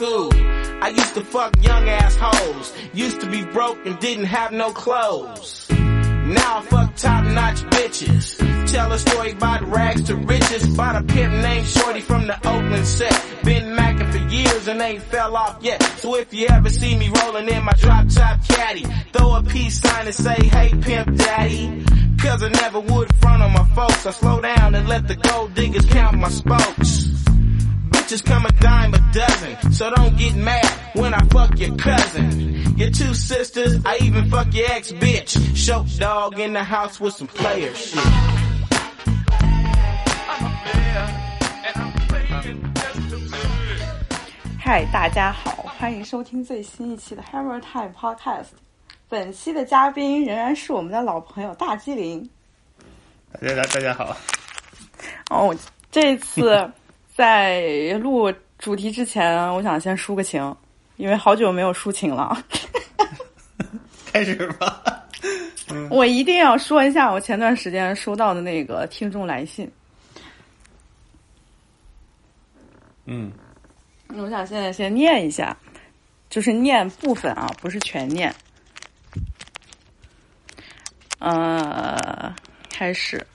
school. I used to fuck young assholes. Used to be broke and didn't have no clothes. Now I fuck top notch bitches. Tell a story about rags to riches. About a pimp named Shorty from the Oakland set. Been macking for years and ain't fell off yet. So if you ever see me rolling in my drop top caddy, throw a peace sign and say, hey pimp daddy. Cause I never would front on my folks. I slow down and let the gold diggers count my spokes. Bitches come a dime a dozen, so don't get mad when I fuck your cousin. Your two sisters, I even fuck your ex bitch. Show dog in the house with some player shit. I'm a player, and I'm playing just absurd. 嗨，大家好，欢迎收听最新一期的 Hammer Time Podcast。本期的嘉宾仍然是我们的老朋友大机灵。大家大家好，哦，这次在录主题之前，我想先抒个情，因为好久没有抒情了。开始吧。我一定要说一下我前段时间收到的那个听众来信。嗯，我想现在先念一下，就是念部分啊，不是全念。呃，开始。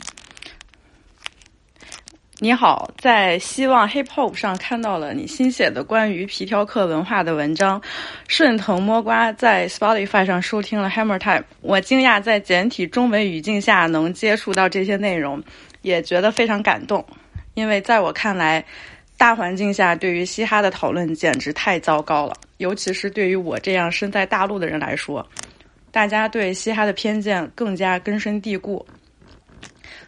你好，在希望 Hip Hop 上看到了你新写的关于皮条客文化的文章，顺藤摸瓜在 Spotify 上收听了 Hammer Time。我惊讶在简体中文语境下能接触到这些内容，也觉得非常感动，因为在我看来，大环境下对于嘻哈的讨论简直太糟糕了，尤其是对于我这样身在大陆的人来说，大家对嘻哈的偏见更加根深蒂固。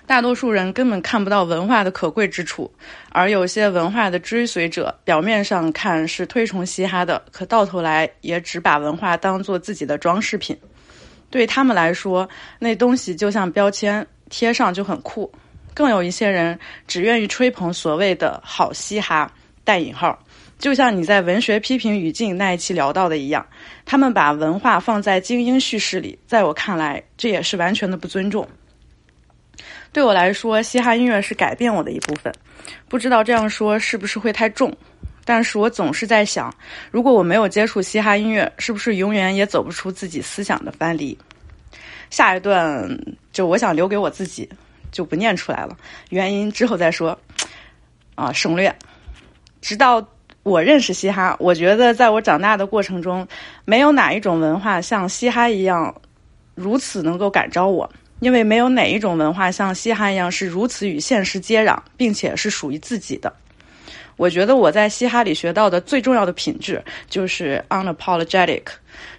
大多数人根本看不到文化的可贵之处，而有些文化的追随者，表面上看是推崇嘻哈的，可到头来也只把文化当做自己的装饰品。对他们来说，那东西就像标签，贴上就很酷。更有一些人只愿意吹捧所谓的好嘻哈（带引号），就像你在文学批评语境那一期聊到的一样，他们把文化放在精英叙事里，在我看来，这也是完全的不尊重。对我来说，嘻哈音乐是改变我的一部分。不知道这样说是不是会太重，但是我总是在想，如果我没有接触嘻哈音乐，是不是永远也走不出自己思想的藩篱？下一段就我想留给我自己，就不念出来了，原因之后再说。啊，省略。直到我认识嘻哈，我觉得在我长大的过程中，没有哪一种文化像嘻哈一样如此能够感召我。因为没有哪一种文化像嘻哈一样是如此与现实接壤，并且是属于自己的。我觉得我在嘻哈里学到的最重要的品质就是 unapologetic，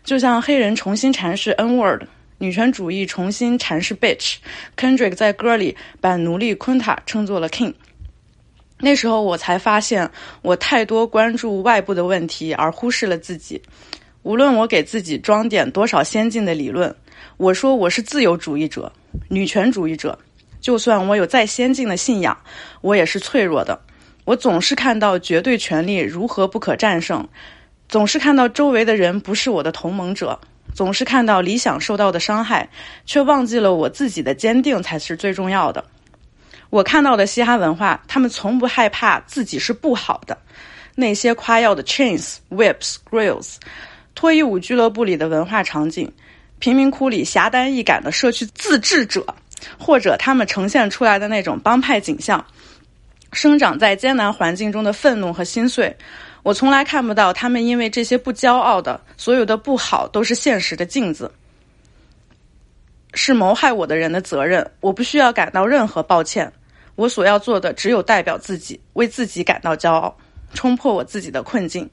就像黑人重新阐释 N word，女权主义重新阐释 bitch，Kendrick 在歌里把奴隶昆塔称作了 king。那时候我才发现，我太多关注外部的问题而忽视了自己。无论我给自己装点多少先进的理论。我说我是自由主义者、女权主义者，就算我有再先进的信仰，我也是脆弱的。我总是看到绝对权力如何不可战胜，总是看到周围的人不是我的同盟者，总是看到理想受到的伤害，却忘记了我自己的坚定才是最重要的。我看到的嘻哈文化，他们从不害怕自己是不好的。那些夸耀的 chains、whips、grills，脱衣舞俱乐部里的文化场景。贫民窟里侠单义敢的社区自治者，或者他们呈现出来的那种帮派景象，生长在艰难环境中的愤怒和心碎，我从来看不到他们因为这些不骄傲的所有的不好都是现实的镜子。是谋害我的人的责任，我不需要感到任何抱歉。我所要做的只有代表自己，为自己感到骄傲，冲破我自己的困境。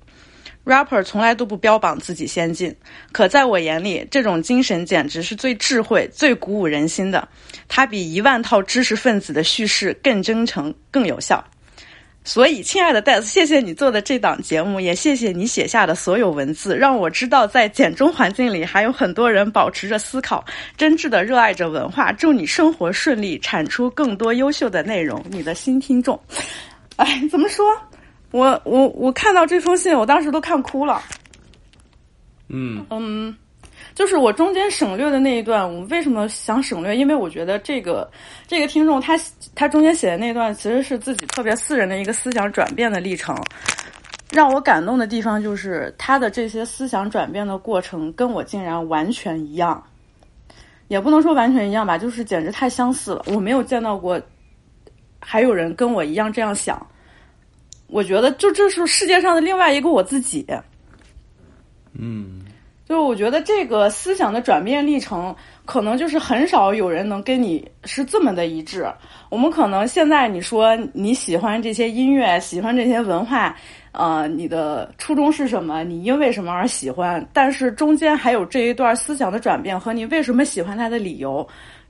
Rapper 从来都不标榜自己先进，可在我眼里，这种精神简直是最智慧、最鼓舞人心的。它比一万套知识分子的叙事更真诚、更有效。所以，亲爱的戴斯，谢谢你做的这档节目，也谢谢你写下的所有文字，让我知道在简中环境里还有很多人保持着思考，真挚的热爱着文化。祝你生活顺利，产出更多优秀的内容。你的新听众，哎，怎么说？我我我看到这封信，我当时都看哭了。嗯嗯，就是我中间省略的那一段，我为什么想省略？因为我觉得这个这个听众他他中间写的那段其实是自己特别私人的一个思想转变的历程。让我感动的地方就是他的这些思想转变的过程跟我竟然完全一样，也不能说完全一样吧，就是简直太相似了。我没有见到过还有人跟我一样这样想。我觉得，就这是世界上的另外一个我自己。嗯，就是我觉得这个思想的转变历程，可能就是很少有人能跟你是这么的一致。我们可能现在你说你喜欢这些音乐，喜欢这些文化，呃，你的初衷是什么？你因为什么而喜欢？但是中间还有这一段思想的转变和你为什么喜欢它的理由。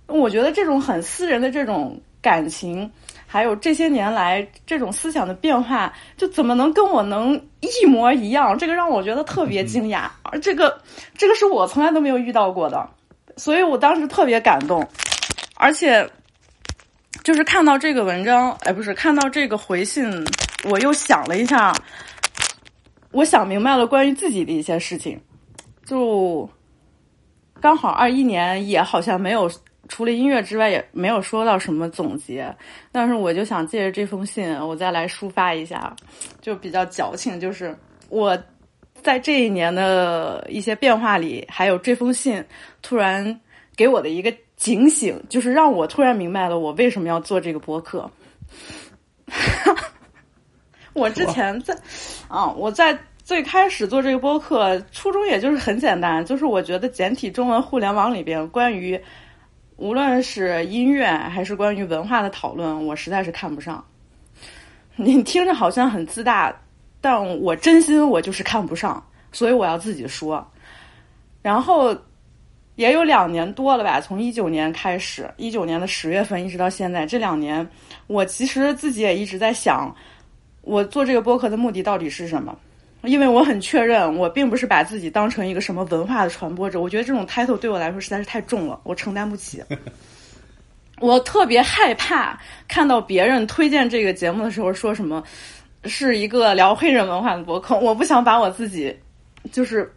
我觉得这种很私人的这种感情。还有这些年来这种思想的变化，就怎么能跟我能一模一样？这个让我觉得特别惊讶，而这个这个是我从来都没有遇到过的，所以我当时特别感动，而且就是看到这个文章，哎，不是看到这个回信，我又想了一下，我想明白了关于自己的一些事情，就刚好二一年也好像没有。除了音乐之外，也没有说到什么总结。但是我就想借着这封信，我再来抒发一下，就比较矫情。就是我在这一年的一些变化里，还有这封信突然给我的一个警醒，就是让我突然明白了我为什么要做这个播客。我之前在啊，我在最开始做这个播客初衷也就是很简单，就是我觉得简体中文互联网里边关于。无论是音乐还是关于文化的讨论，我实在是看不上。你听着好像很自大，但我真心我就是看不上，所以我要自己说。然后也有两年多了吧，从一九年开始，一九年的十月份一直到现在，这两年我其实自己也一直在想，我做这个播客的目的到底是什么。因为我很确认，我并不是把自己当成一个什么文化的传播者。我觉得这种 title 对我来说实在是太重了，我承担不起。我特别害怕看到别人推荐这个节目的时候说什么是一个聊黑人文化的博客。我不想把我自己，就是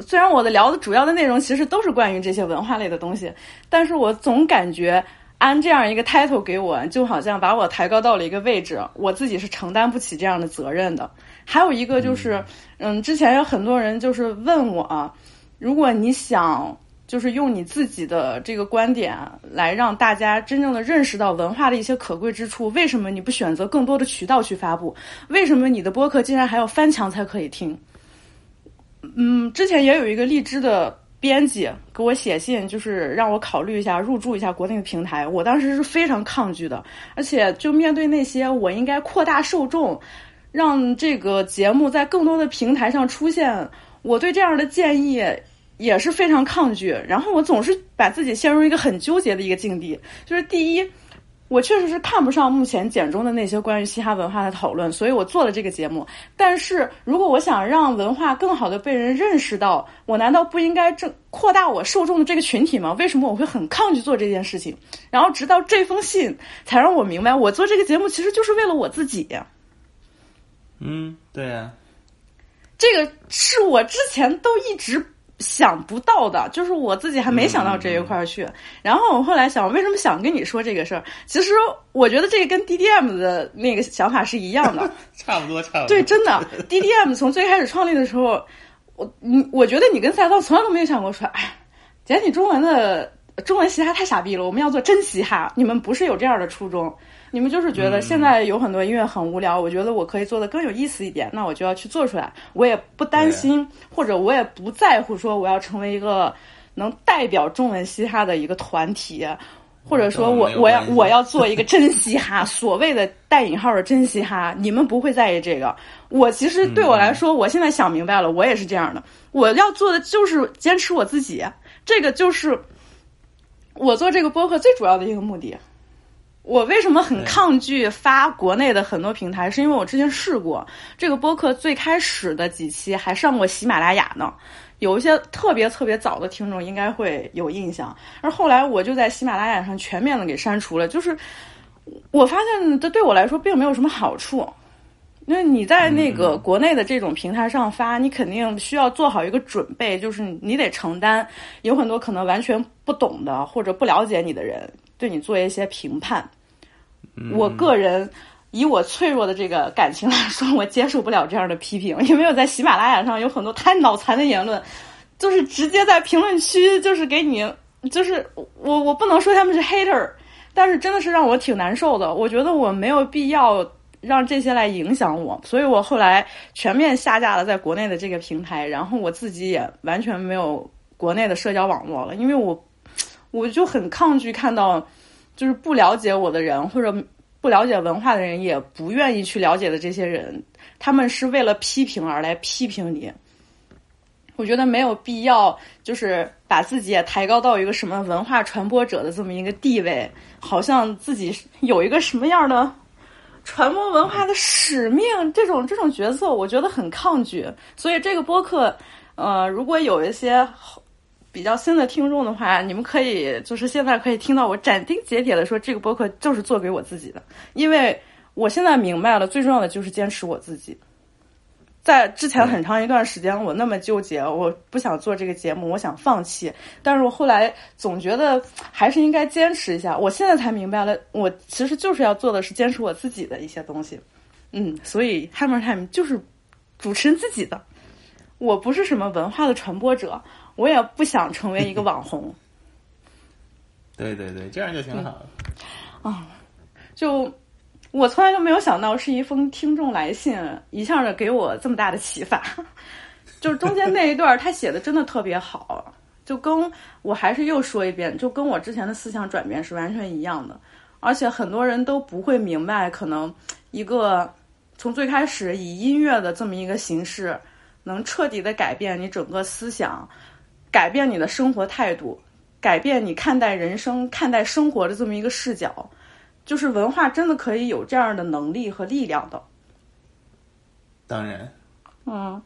虽然我的聊的主要的内容其实都是关于这些文化类的东西，但是我总感觉安这样一个 title 给我，就好像把我抬高到了一个位置，我自己是承担不起这样的责任的。还有一个就是，嗯，之前有很多人就是问我，如果你想就是用你自己的这个观点来让大家真正的认识到文化的一些可贵之处，为什么你不选择更多的渠道去发布？为什么你的播客竟然还要翻墙才可以听？嗯，之前也有一个荔枝的编辑给我写信，就是让我考虑一下入驻一下国内的平台，我当时是非常抗拒的，而且就面对那些我应该扩大受众。让这个节目在更多的平台上出现，我对这样的建议也是非常抗拒。然后我总是把自己陷入一个很纠结的一个境地，就是第一，我确实是看不上目前简中的那些关于嘻哈文化的讨论，所以我做了这个节目。但是如果我想让文化更好的被人认识到，我难道不应该正扩大我受众的这个群体吗？为什么我会很抗拒做这件事情？然后直到这封信才让我明白，我做这个节目其实就是为了我自己。嗯，对呀，这个是我之前都一直想不到的，就是我自己还没想到这一块儿去。然后我后来想，为什么想跟你说这个事儿？其实我觉得这个跟 DDM 的那个想法是一样的，差不多，差不多。对，真的，DDM 从最开始创立的时候，我你我觉得你跟赛道从来都没有想过说，哎，简体中文的中文嘻哈太傻逼了，我们要做真嘻哈。你们不是有这样的初衷。你们就是觉得现在有很多音乐很无聊，我觉得我可以做的更有意思一点，那我就要去做出来。我也不担心，或者我也不在乎说我要成为一个能代表中文嘻哈的一个团体，或者说我我我要我要做一个真嘻哈，所谓的带引号的真嘻哈，你们不会在意这个。我其实对我来说，我现在想明白了，我也是这样的。我要做的就是坚持我自己，这个就是我做这个播客最主要的一个目的。我为什么很抗拒发国内的很多平台？是因为我之前试过这个播客，最开始的几期还上过喜马拉雅呢。有一些特别特别早的听众应该会有印象，而后来我就在喜马拉雅上全面的给删除了。就是我发现这对我来说并没有什么好处。因为你在那个国内的这种平台上发，你肯定需要做好一个准备，就是你得承担有很多可能完全不懂的或者不了解你的人对你做一些评判。我个人以我脆弱的这个感情来说，我接受不了这样的批评，因为我在喜马拉雅上有很多太脑残的言论，就是直接在评论区就是给你，就是我我不能说他们是 hater，但是真的是让我挺难受的。我觉得我没有必要让这些来影响我，所以我后来全面下架了在国内的这个平台，然后我自己也完全没有国内的社交网络了，因为我我就很抗拒看到就是不了解我的人或者不了解文化的人，也不愿意去了解的这些人，他们是为了批评而来批评你。我觉得没有必要，就是把自己也抬高到一个什么文化传播者的这么一个地位，好像自己有一个什么样的传播文化的使命，这种这种角色，我觉得很抗拒。所以这个播客，呃，如果有一些比较新的听众的话，你们可以就是现在可以听到我斩钉截铁的说，这个播客就是做给我自己的，因为我现在明白了，最重要的就是坚持我自己。在之前很长一段时间，我那么纠结，我不想做这个节目，我想放弃。但是我后来总觉得还是应该坚持一下。我现在才明白了，我其实就是要做的是坚持我自己的一些东西。嗯，所以 Hammer Time 就是主持人自己的。我不是什么文化的传播者，我也不想成为一个网红。对对对，这样就挺好的。就我从来都没有想到是一封听众来信，一下子给我这么大的启发。就是中间那一段，他写的真的特别好，就跟我还是又说一遍，就跟我之前的思想转变是完全一样的。而且很多人都不会明白，可能一个从最开始以音乐的这么一个形式，能彻底的改变你整个思想，改变你的生活态度，改变你看待人生、看待生活的这么一个视角。就是文化真的可以有这样的能力和力量的。当然，嗯，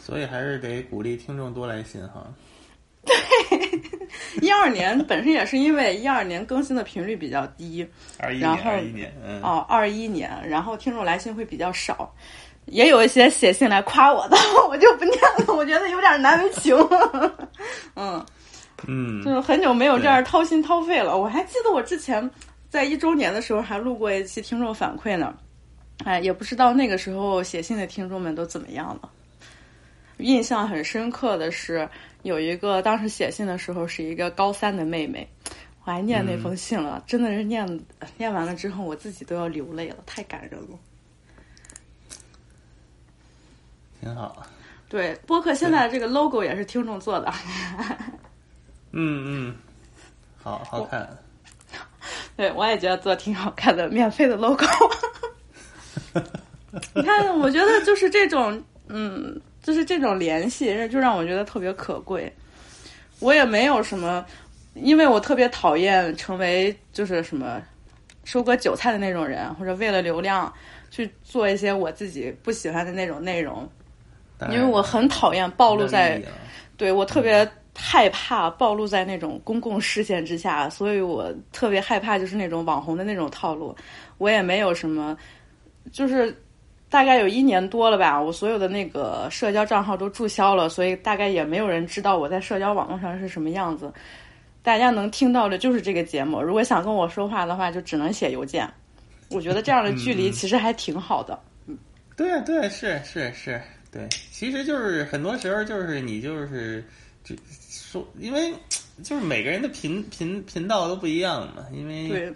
所以还是得鼓励听众多来信哈。对 一二年本身也是因为一二年更新的频率比较低，二一年，然后二一年，嗯，哦，二一年，然后听众来信会比较少，也有一些写信来夸我的，我就不念了，我觉得有点难为情。嗯，嗯就是很久没有这样掏心掏肺了。我还记得我之前在一周年的时候还录过一期听众反馈呢，哎，也不知道那个时候写信的听众们都怎么样了。印象很深刻的是，有一个当时写信的时候是一个高三的妹妹，我还念那封信了，真的是念念完了之后，我自己都要流泪了，太感人了。挺好。对，播客现在这个 logo 也是听众做的。嗯嗯，好好看。对，我也觉得做挺好看的，免费的 logo。你看，我觉得就是这种，嗯，就是这种联系，就让我觉得特别可贵。我也没有什么，因为我特别讨厌成为就是什么收割韭菜的那种人，或者为了流量去做一些我自己不喜欢的那种内容，因为我很讨厌暴露在对我特别害怕暴露在那种公共视线之下，所以我特别害怕就是那种网红的那种套路。我也没有什么，就是大概有一年多了吧，我所有的那个社交账号都注销了，所以大概也没有人知道我在社交网络上是什么样子。大家能听到的就是这个节目，如果想跟我说话的话，就只能写邮件。我觉得这样的距离嗯其实还挺好的。对啊对，是是是，对，其实就是很多时候就是你就是就说，因为 就是每个人的频频频道都不一样嘛，因为对，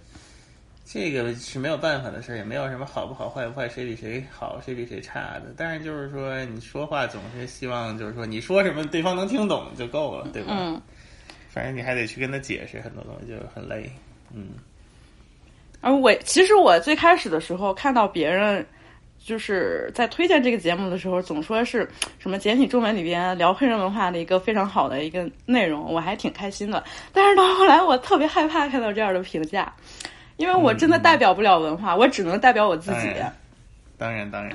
这个是没有办法的事儿，也没有什么好不好、坏不坏，谁比谁好，谁比谁差的。但是就是说，你说话总是希望就是说你说什么对方能听懂就够了，对吧？嗯，反正你还得去跟他解释很多东西，就很累。嗯，而我其实我最开始的时候看到别人就是在推荐这个节目的时候，总说是什么简体中文里边聊黑人文化的一个非常好的一个内容，我还挺开心的。但是到后来，我特别害怕看到这样的评价，因为我真的代表不了文化，我只能代表我自己。当然，当然。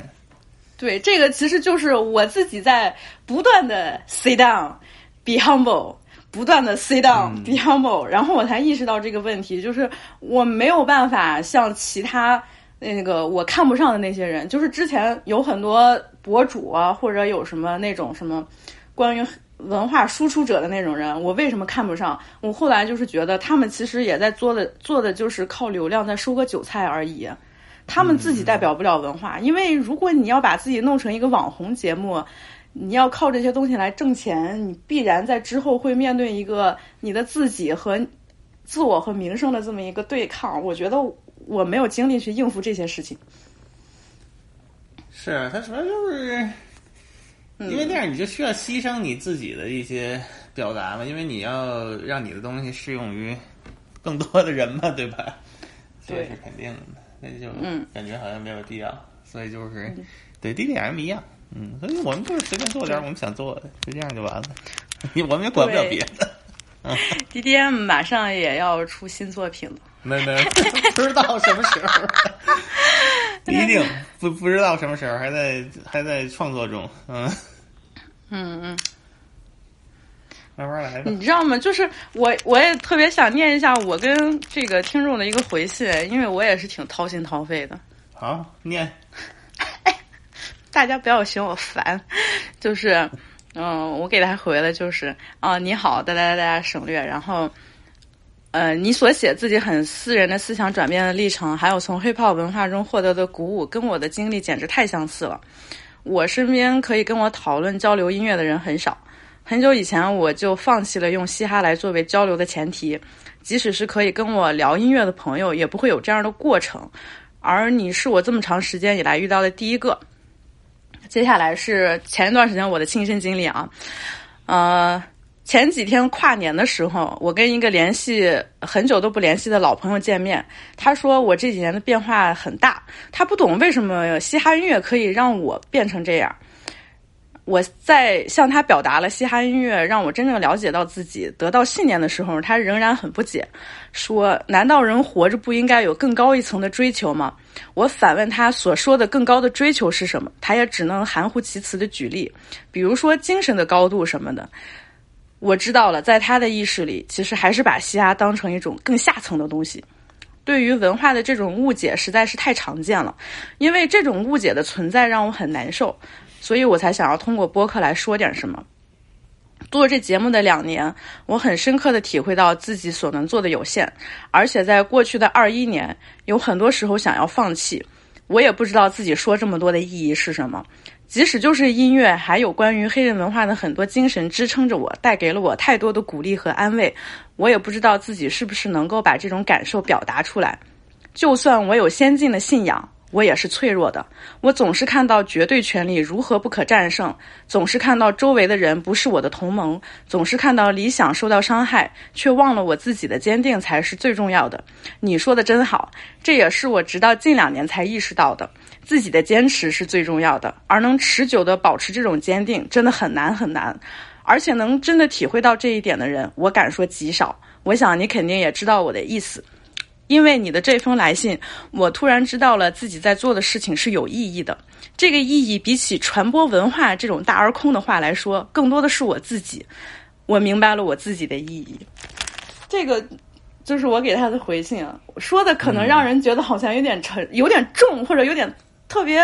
对，这个其实就是我自己在不断的 sit down，be humble，不断的 sit down，be humble，、然后我才意识到这个问题，就是我没有办法像其他那个我看不上的那些人，就是之前有很多博主啊，或者有什么那种什么关于文化输出者的那种人，我为什么看不上？我后来就是觉得他们其实也在做的做的就是靠流量在收割韭菜而已。他们自己代表不了文化，因为如果你要把自己弄成一个网红节目，你要靠这些东西来挣钱，你必然在之后会面对一个你的自己和自我和名声的这么一个对抗。我觉得我没有精力去应付这些事情。是他主要就是，因为那样你就需要牺牲你自己的一些表达嘛，因为你要让你的东西适用于更多的人嘛，对吧？这对是肯定的。那就嗯感觉好像没有必要，所以就是对 D D M 一样，嗯，所以我们就是随便做点我们想做的，就这样就完了，我们也管不了别的，DDM 马上也要出新作品了，没没不知道什么时候，一定不不知道什么时候，还在还在创作中，嗯，嗯嗯。慢慢来吧。你知道吗？就是我，我也特别想念一下我跟这个听众的一个回信，因为我也是挺掏心掏肺的。好，念，大家不要嫌我烦，就是，嗯，我给他回了，就是啊，你好，哒哒哒哒，省略，然后，呃，你所写自己很私人的思想转变的历程，还有从 hiphop 文化中获得的鼓舞，跟我的经历简直太相似了。我身边可以跟我讨论交流音乐的人很少。很久以前我就放弃了用嘻哈来作为交流的前提，即使是可以跟我聊音乐的朋友，也不会有这样的过程。而你是我这么长时间以来遇到的第一个。接下来是前一段时间我的亲身经历啊，呃，前几天跨年的时候，我跟一个联系很久都不联系的老朋友见面，他说我这几年的变化很大，他不懂为什么嘻哈音乐可以让我变成这样。我在向他表达了嘻哈音乐让我真正了解到自己、得到信念的时候，他仍然很不解，说：“难道人活着不应该有更高一层的追求吗？”我反问他所说的更高的追求是什么，他也只能含糊其辞的举例，比如说精神的高度什么的。我知道了，在他的意识里，其实还是把嘻哈当成一种更下层的东西。对于文化的这种误解实在是太常见了，因为这种误解的存在让我很难受。所以我才想要通过播客来说点什么。做这节目的两年，我很深刻的体会到自己所能做的有限，而且在过去的二一年，有很多时候想要放弃。我也不知道自己说这么多的意义是什么。即使就是音乐，还有关于黑人文化的很多精神支撑着我，带给了我太多的鼓励和安慰。我也不知道自己是不是能够把这种感受表达出来。就算我有先进的信仰。我也是脆弱的，我总是看到绝对权力如何不可战胜，总是看到周围的人不是我的同盟，总是看到理想受到伤害，却忘了我自己的坚定才是最重要的。你说的真好，这也是我直到近两年才意识到的，自己的坚持是最重要的，而能持久的保持这种坚定，真的很难很难。而且能真的体会到这一点的人，我敢说极少。我想你肯定也知道我的意思。因为你的这封来信，我突然知道了自己在做的事情是有意义的。这个意义比起传播文化这种大而空的话来说，更多的是我自己。我明白了我自己的意义。这个就是我给他的回信啊，说的可能让人觉得好像有点沉、有点重，或者有点特别，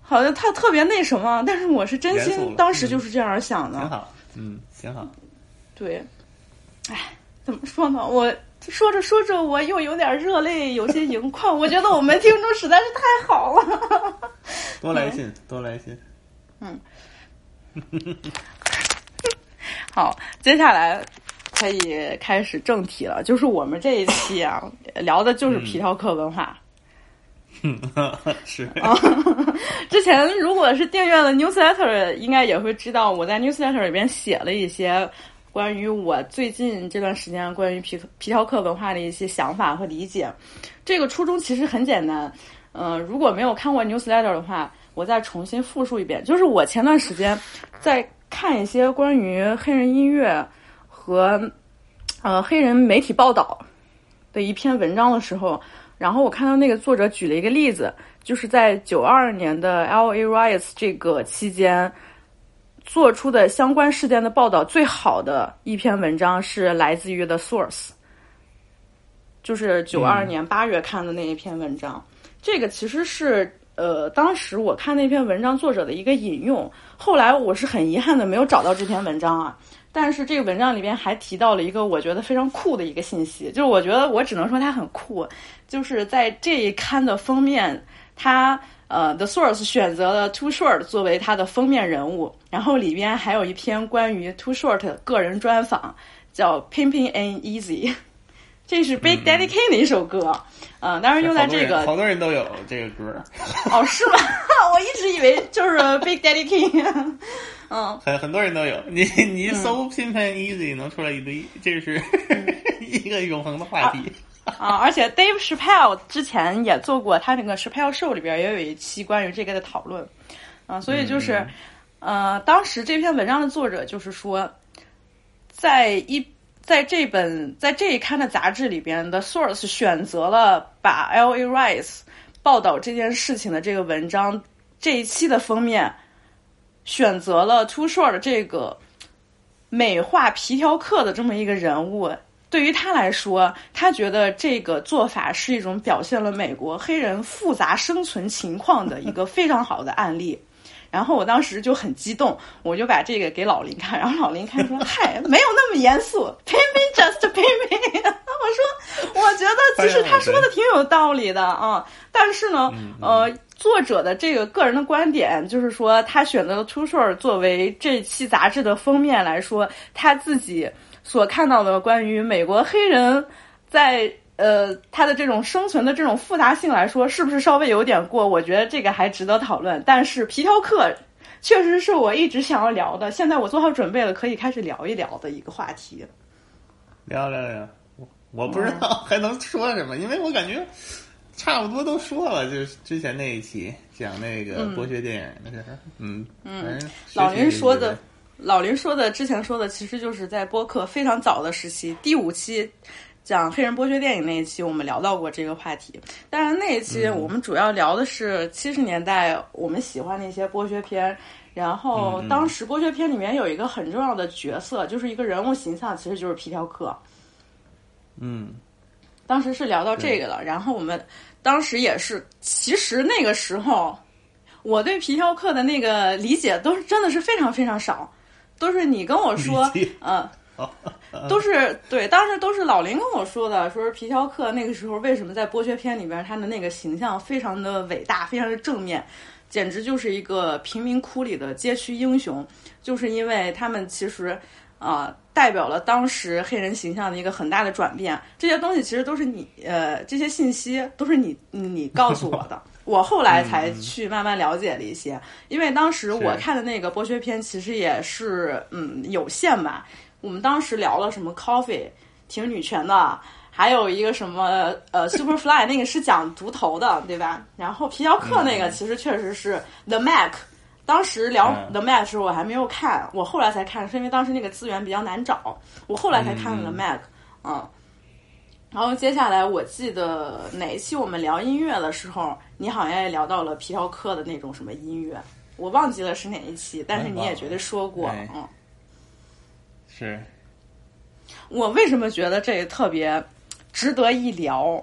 好像他特别那什么。但是我是真心，当时就是这样想的。挺好，嗯，挺好。对，哎，怎么说呢？我。说着说着，我又有点热泪，有些盈眶。我觉得我们听众实在是太好了。多来信，多来信。嗯。好，接下来可以开始正题了。就是我们这一期啊，聊的就是皮条客文化。嗯，是。啊，之前如果是订阅了 newsletter，应该也会知道我在 newsletter 里边写了一些。关于我最近这段时间关于皮皮条客文化的一些想法和理解。这个初衷其实很简单，呃，如果没有看过 newsletter 的话，我再重新复述一遍，就是我前段时间在看一些关于黑人音乐和呃黑人媒体报道的一篇文章的时候，然后我看到那个作者举了一个例子，就是在九二年的 L.A. riots 这个期间做出的相关事件的报道最好的一篇文章是来自于 The Source，就是九二年八月看的那一篇文章。这个其实是呃，当时我看那篇文章作者的一个引用。后来我是很遗憾的没有找到这篇文章啊，但是这个文章里边还提到了一个我觉得非常酷的一个信息，就是我觉得我只能说它很酷，就是在这一刊的封面，它呃 The Source 选择了 Too Short 作为它的封面人物，然后里边还有一篇关于 Too Short 的个人专访，叫 Pimping and Easy，这是 Big Daddy Kane 的一首歌，嗯、当然用在这个好多人都有这个歌，哦是吗？我一直以为就是 Big Daddy Kane，嗯。很很多人都有。你你一搜 p i n p i n easy” 能出来一堆，这是 一个永恒的话题。啊，而且 Dave Chappelle 之前也做过，他那个 Chappelle Show 里边也有一期关于这个的讨论，啊，所以就是，呃，当时这篇文章的作者就是说，在一在这本在这一刊的杂志里边的 Source 选择了把 L.A. Rice 报道这件事情的这个文章这一期的封面，选择了 Too Short 这个美化皮条客的这么一个人物。对于他来说，他觉得这个做法是一种表现了美国黑人复杂生存情况的一个非常好的案例。然后我当时就很激动，我就把这个给老林看，然后老林看说：“嗨，没有那么严肃，pimping just pimping。”我说：“我觉得其实他说的挺有道理的啊，但是呢，呃，作者的这个个人的观点就是说，他选择了 Too Short 作为这期杂志的封面来说，他自己。”所看到的关于美国黑人在呃他的这种生存的这种复杂性来说，是不是稍微有点过？我觉得这个还值得讨论。但是皮条客确实是我一直想要聊的，现在我做好准备了，可以开始聊一聊的一个话题。聊聊聊，我我不知道还能说什么，因为我感觉差不多都说了，就是之前那一期讲那个剥削电影的事儿。嗯嗯，老林说的。老林说的，之前说的，其实就是在播客非常早的时期，第五期讲黑人剥削电影那一期，我们聊到过这个话题。当然，那一期我们主要聊的是七十年代我们喜欢的一些剥削片。然后，当时剥削片里面有一个很重要的角色，就是一个人物形象，其实就是皮条客。嗯，当时是聊到这个了。然后我们当时也是，其实那个时候我对皮条客的那个理解都是真的是非常非常少。都是你跟我说，嗯，都是对，当时 都是老林跟我说的，说是皮条客那个时候为什么在剥削片里边他的那个形象非常的伟大，非常的正面，简直就是一个贫民窟里的街区英雄，就是因为他们其实啊代表了当时黑人形象的一个很大的转变。这些东西其实都是你呃这些信息都是你你告诉我的。我后来才去慢慢了解了一些，因为当时我看的那个剥削片其实也是嗯有限吧。我们当时聊了什么 Coffee 挺女权的，还有一个什么呃 Superfly 那个是讲独头的，对吧？然后皮条客那个其实确实是 The Mac。当时聊 The Mac 的时候我还没有看，我后来才看，是因为当时那个资源比较难找，我后来才看了 The Mac。嗯。然后接下来我记得哪一期我们聊音乐的时候，你好像也聊到了皮条客的那种什么音乐，我忘记了是哪一期，但是你也绝对说过，嗯，是。我为什么觉得这个特别值得一聊？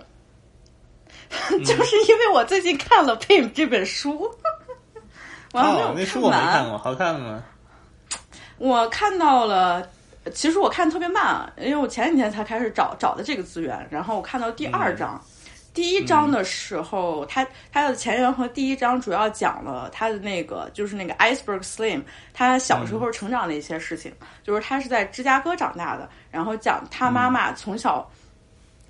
就是因为我最近看了《Pim》这本书，我还没有看完。那书我没看过，好看吗？我看到了。其实我看特别慢，因为我前几天才开始找找的这个资源，然后我看到第二章，第一章的时候，他他的前言和第一章主要讲了他的那个就是那个 Iceberg Slim，他小时候成长的一些事情，就是他是在芝加哥长大的，然后讲他妈妈从小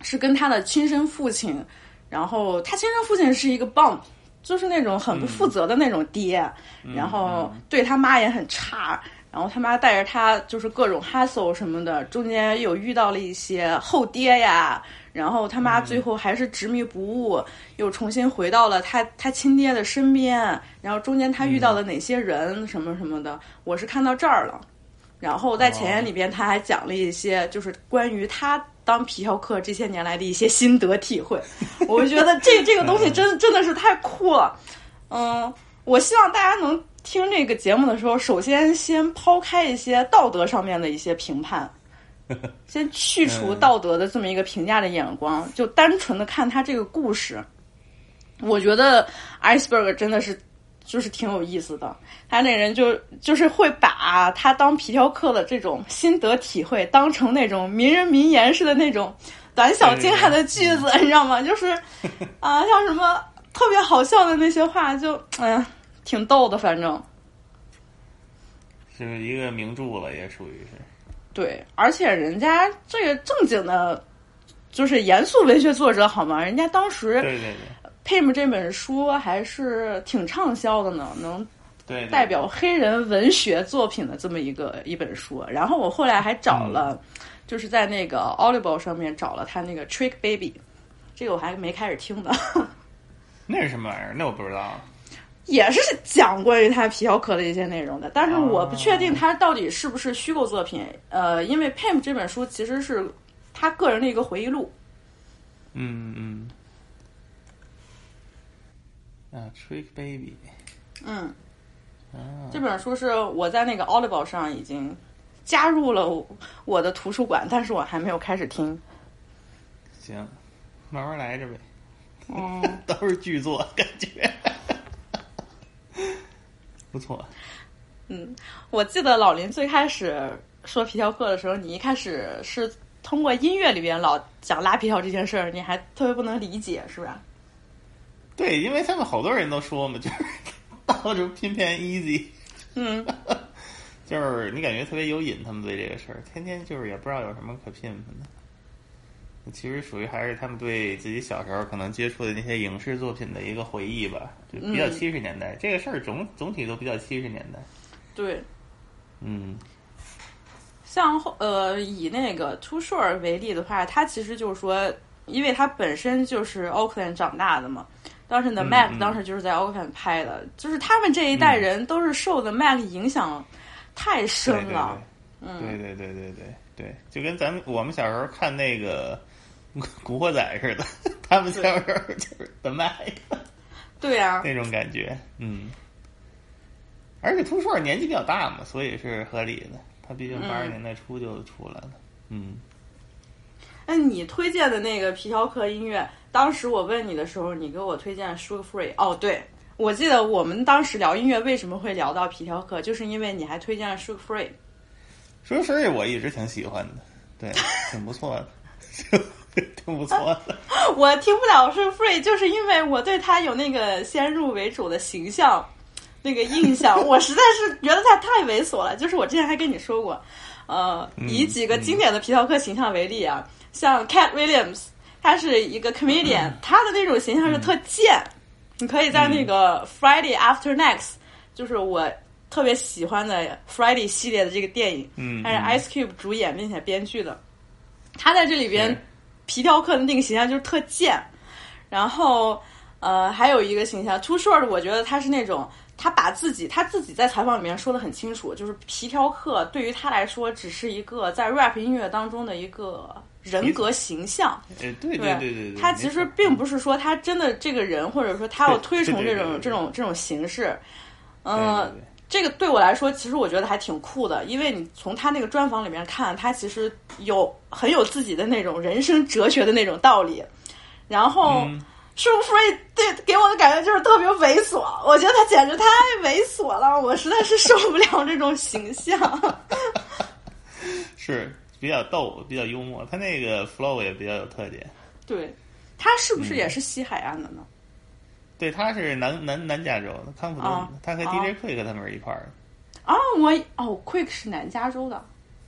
是跟他的亲生父亲，然后他亲生父亲是一个 bum，就是那种很不负责的那种爹，然后对他妈也很差。然后他妈带着他就是各种 hustle 什么的，中间有遇到了一些后爹呀，然后他妈最后还是执迷不悟，又重新回到了他他亲爹的身边，然后中间他遇到了哪些人什么什么的，我是看到这儿了。然后在前言里边，他还讲了一些就是关于他当皮条客这些年来的一些心得体会。我觉得这这个东西真真的是太酷了。嗯，我希望大家能听这个节目的时候，首先先抛开一些道德上面的一些评判，先去除道德的这么一个评价的眼光，就单纯的看他这个故事。我觉得 Iceberg 真的是就是挺有意思的，他那人就就是会把他当皮条客的这种心得体会当成那种名人名言似的那种短小精悍的句子，你知道吗？就是啊，像什么特别好笑的那些话，就哎呀，挺逗的，反正。是一个名著了，也属于是。对，而且人家这个正经的，就是严肃文学作者，好吗？人家当时对对对《Pim》这本书还是挺畅销的呢，能代表黑人文学作品的这么一个一本书。然后我后来还找了，就是在那个 Audible 上面找了他那个《Trick Baby》，这个我还没开始听呢，那是什么玩意儿？那我不知道。也是讲关于他皮条客的一些内容的，但是我不确定他到底是不是虚构作品。呃，因为《Pam》这本书其实是他个人的一个回忆录。嗯嗯。啊，Trick Baby。嗯，啊，这本书是我在那个 Audible 上已经加入了我的图书馆，但是我还没有开始听。行，慢慢来着呗。嗯，都是剧作，感觉不错。嗯，我记得老林最开始说皮条客的时候，你一开始是通过音乐里边老讲拉皮条这件事儿，你还特别不能理解，是吧？对，因为他们好多人都说嘛，就是 到处偏偏 easy，嗯，就是你感觉特别有瘾，他们对这个事儿，天天就是也不知道有什么可拼拼的。其实属于还是他们对自己小时候可能接触的那些影视作品的一个回忆吧，就比较嗯七十年代。这个事儿总总体都比较七十年代。对。嗯像后呃以那个 Too Short 为例的话，他其实就是说，因为他本身就是 Oakland 长大的嘛，当时的嗯 Mac 嗯当时就是在 Oakland 拍的，就是他们这一代人都是受的 Mac 影响太深了。对嗯，对对对对对对，就跟咱们我们小时候看那个《古惑仔》似的，他们小时候就是的麦 对啊，那种感觉，嗯。而且秃硕年纪比较大嘛，所以是合理的。他毕竟八十嗯年代初就出来了，嗯。那你推荐的那个皮条客音乐，当时我问你的时候，你给我推荐 Sugar Free。哦，对，我记得我们当时聊音乐为什么会聊到皮条客，就是因为你还推荐了 Sugar Free。Sugar Free，我一直挺喜欢的，对，挺不错的，挺不错的。我听不了 Sugar Free，就是因为我对他有那个先入为主的形象，那个印象，我实在是觉得他太猥琐了。就是我之前还跟你说过，呃，以几个经典的皮条客形象为例啊，像 Cat Williams，他是一个 comedian，、他的那种形象是特贱。你可以在那个 Friday After Next，、就是我特别喜欢的 Friday 系列的这个电影，嗯它是 Ice Cube 主演并且编剧的。他在这里边是皮条客的那个形象就是特贱，然后呃还有一个形象 Too Short，我觉得他是那种他把自己他自己在采访里面说的很清楚，就是皮条客对于他来说只是一个在 rap 音乐当中的一个人格形象。哎，对对对对对，他其实并不是说他真的这个人，或者说他要推崇这种这种这种形式。对嗯、对对这个对我来说，其实我觉得还挺酷的，因为你从他那个专访里面看，他其实有很有自己的那种人生哲学的那种道理。然后嗯 s u Free 对给我的感觉就是特别猥琐，我觉得他简直太猥琐了，我实在是受不了这种形象。是比较逗，比较幽默，他那个 flow 也比较有特点。对，他是嗯不是也是西海岸的呢？对，他是南南南加州的康普顿他和啊 DJ Quick 他们是一块儿的，啊，我哦，Quick 是南加州的，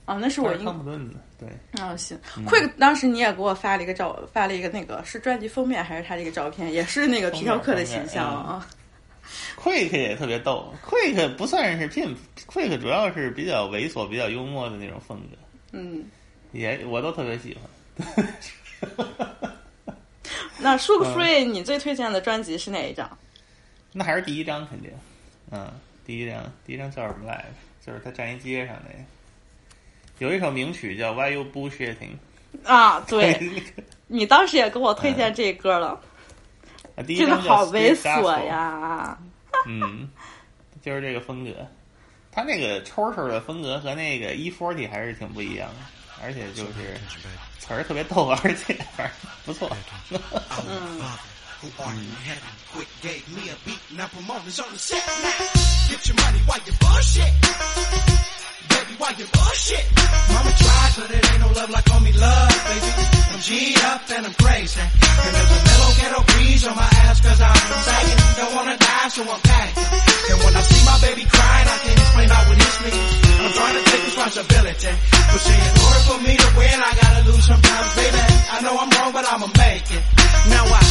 啊，那是我他是康普顿的，对。啊，行、q u i c k 当时你也给我发了一个照，发了一个那个是专辑封面还是他这个照片，也是那个皮条客的形象啊。Quick 也特别逗，Quick 不算是 Pimp，Quick 主要是比较猥琐、比较幽默的那种风格，嗯，也我都特别喜欢。那 Sugar Free 你最推荐的专辑是哪一张？那还是第一张肯定，嗯，第一张，第一张叫什么来着？就是他站一街上那个，有一首名曲叫《Why You Bullshitting》。啊，对，你当时也给我推荐这歌了，啊，第一这个好猥琐！呀！嗯，就是这个风格，他那个抽抽的风格和那个 E Forty 还是挺不一样的，而且就是词儿特别逗，而且反正不错。嗯， Who are you? Heaven quick gave me a beat. Now promoters on the set now. Get your money while you bullshit. Baby, why you bullshit? Mama tried, but it ain't no love like homie love, baby. I'm G'd up and I'm crazy. And there's a mellow ghetto breeze on my ass cause I'm sagging. Don't wanna die, so I'm panicking. And when I see my baby crying, I can't explain how it hits me. I'm trying to take responsibility. But see, in order for me to win, I gotta lose sometimes, baby. I know I'm wrong, but I'ma make it. Now I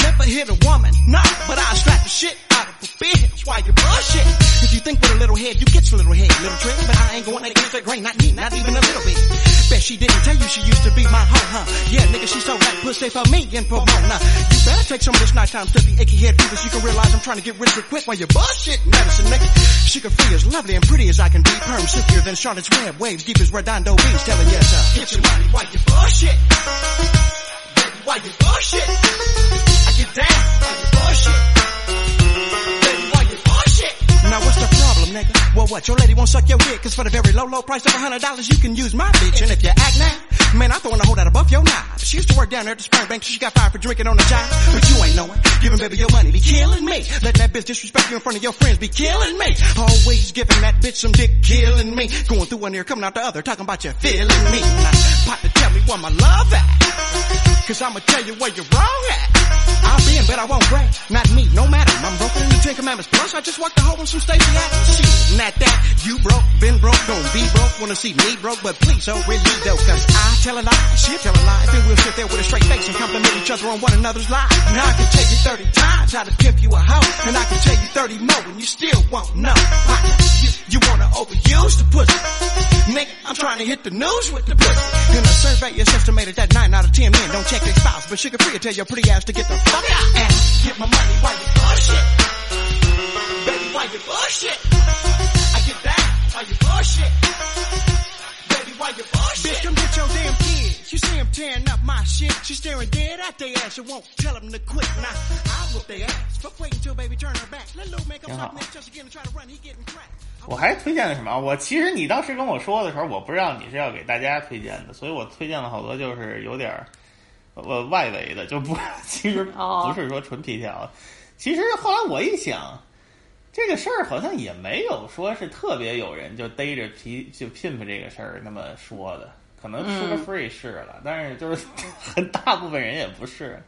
never hit a woman, nah, but I slap the shit out of a bitch. Why you bullshit? If you think with a little head, you get your little head, little trick. But I ain't going against the grain, not me, not even a little bit. Bet she didn't tell you she used to be my hoe, huh? Yeah, nigga, she sold that pussy for me and for in Pomona. You better take some of this nighttime stuffy achy head fever so you can realize I'm trying to get rich real quick while you bullshit medicine, nigga. Sugar free as lovely and pretty as I can be. Perm silkier than Charlotte's Web. Waves deep as Redondo Beach. Telling you, uh, get your money while you bullshit. What? Your lady won't suck your dick, cause for the very low, low price of a hundred dollars, you can use my bitch. And if you act now, man, I'm throwing a hold out above your knob. She used to work down there at the sperm bank, so she got fired for drinking on the job. But you ain't knowing. Giving baby your money be killing me. Letting that bitch disrespect you in front of your friends be killing me. Always giving that bitch some dick, killing me. Going through one ear, coming out the other, talking about you feeling me. Now, partner, tell me where my love at. Cause I'ma tell you where you're wrong at. I'll be in bed, I won't break. Not me, no matter. I'm broken in the Ten Commandments. Plus, I just walked the hole with some Stacey Adams. Shit, not that. You broke, been broke, gon' be broke. Wanna see me broke, but please don't really though. Cause I tell a lie, she tell a lie. Then we'll sit there with a straight face and compliment each other on one another's lives. Now I can tell you 30 times how to pimp you a hoe. And I can tell you 30 more and you still won't know. Partner, You, you wanna overuse the pussy. Nigga, I'm trying to hit the news with the pussy. In a survey, it's estimated that 9 out of 10 men don't check their spouse. But sugar free will tell your pretty ass to get the fuck out and get my money while you bullshit. Baby, why you bullshit? I get that while you bullshit. Why you bullshit? Bitch, come get your damn kids. You see them tearing up my shit. She's staring dead at their ass. You won't tell them to quit. Now, I'll whoop their ass. Fuck wait until baby turn her back. Let little man come Yeah. stop next just again and try to run. He getting cracked. 我还推荐了什么？我其实你当时跟我说的时候，我不知道你是要给大家推荐的，所以我推荐了好多就是有点儿呃外围的，就不其实哦不是说纯皮条。其实后来我一想，这个事儿好像也没有说是特别有人就逮着皮就 pimp 这个事儿那么说的，可能 sugar free 是了，但是就是 很大部分人也不是，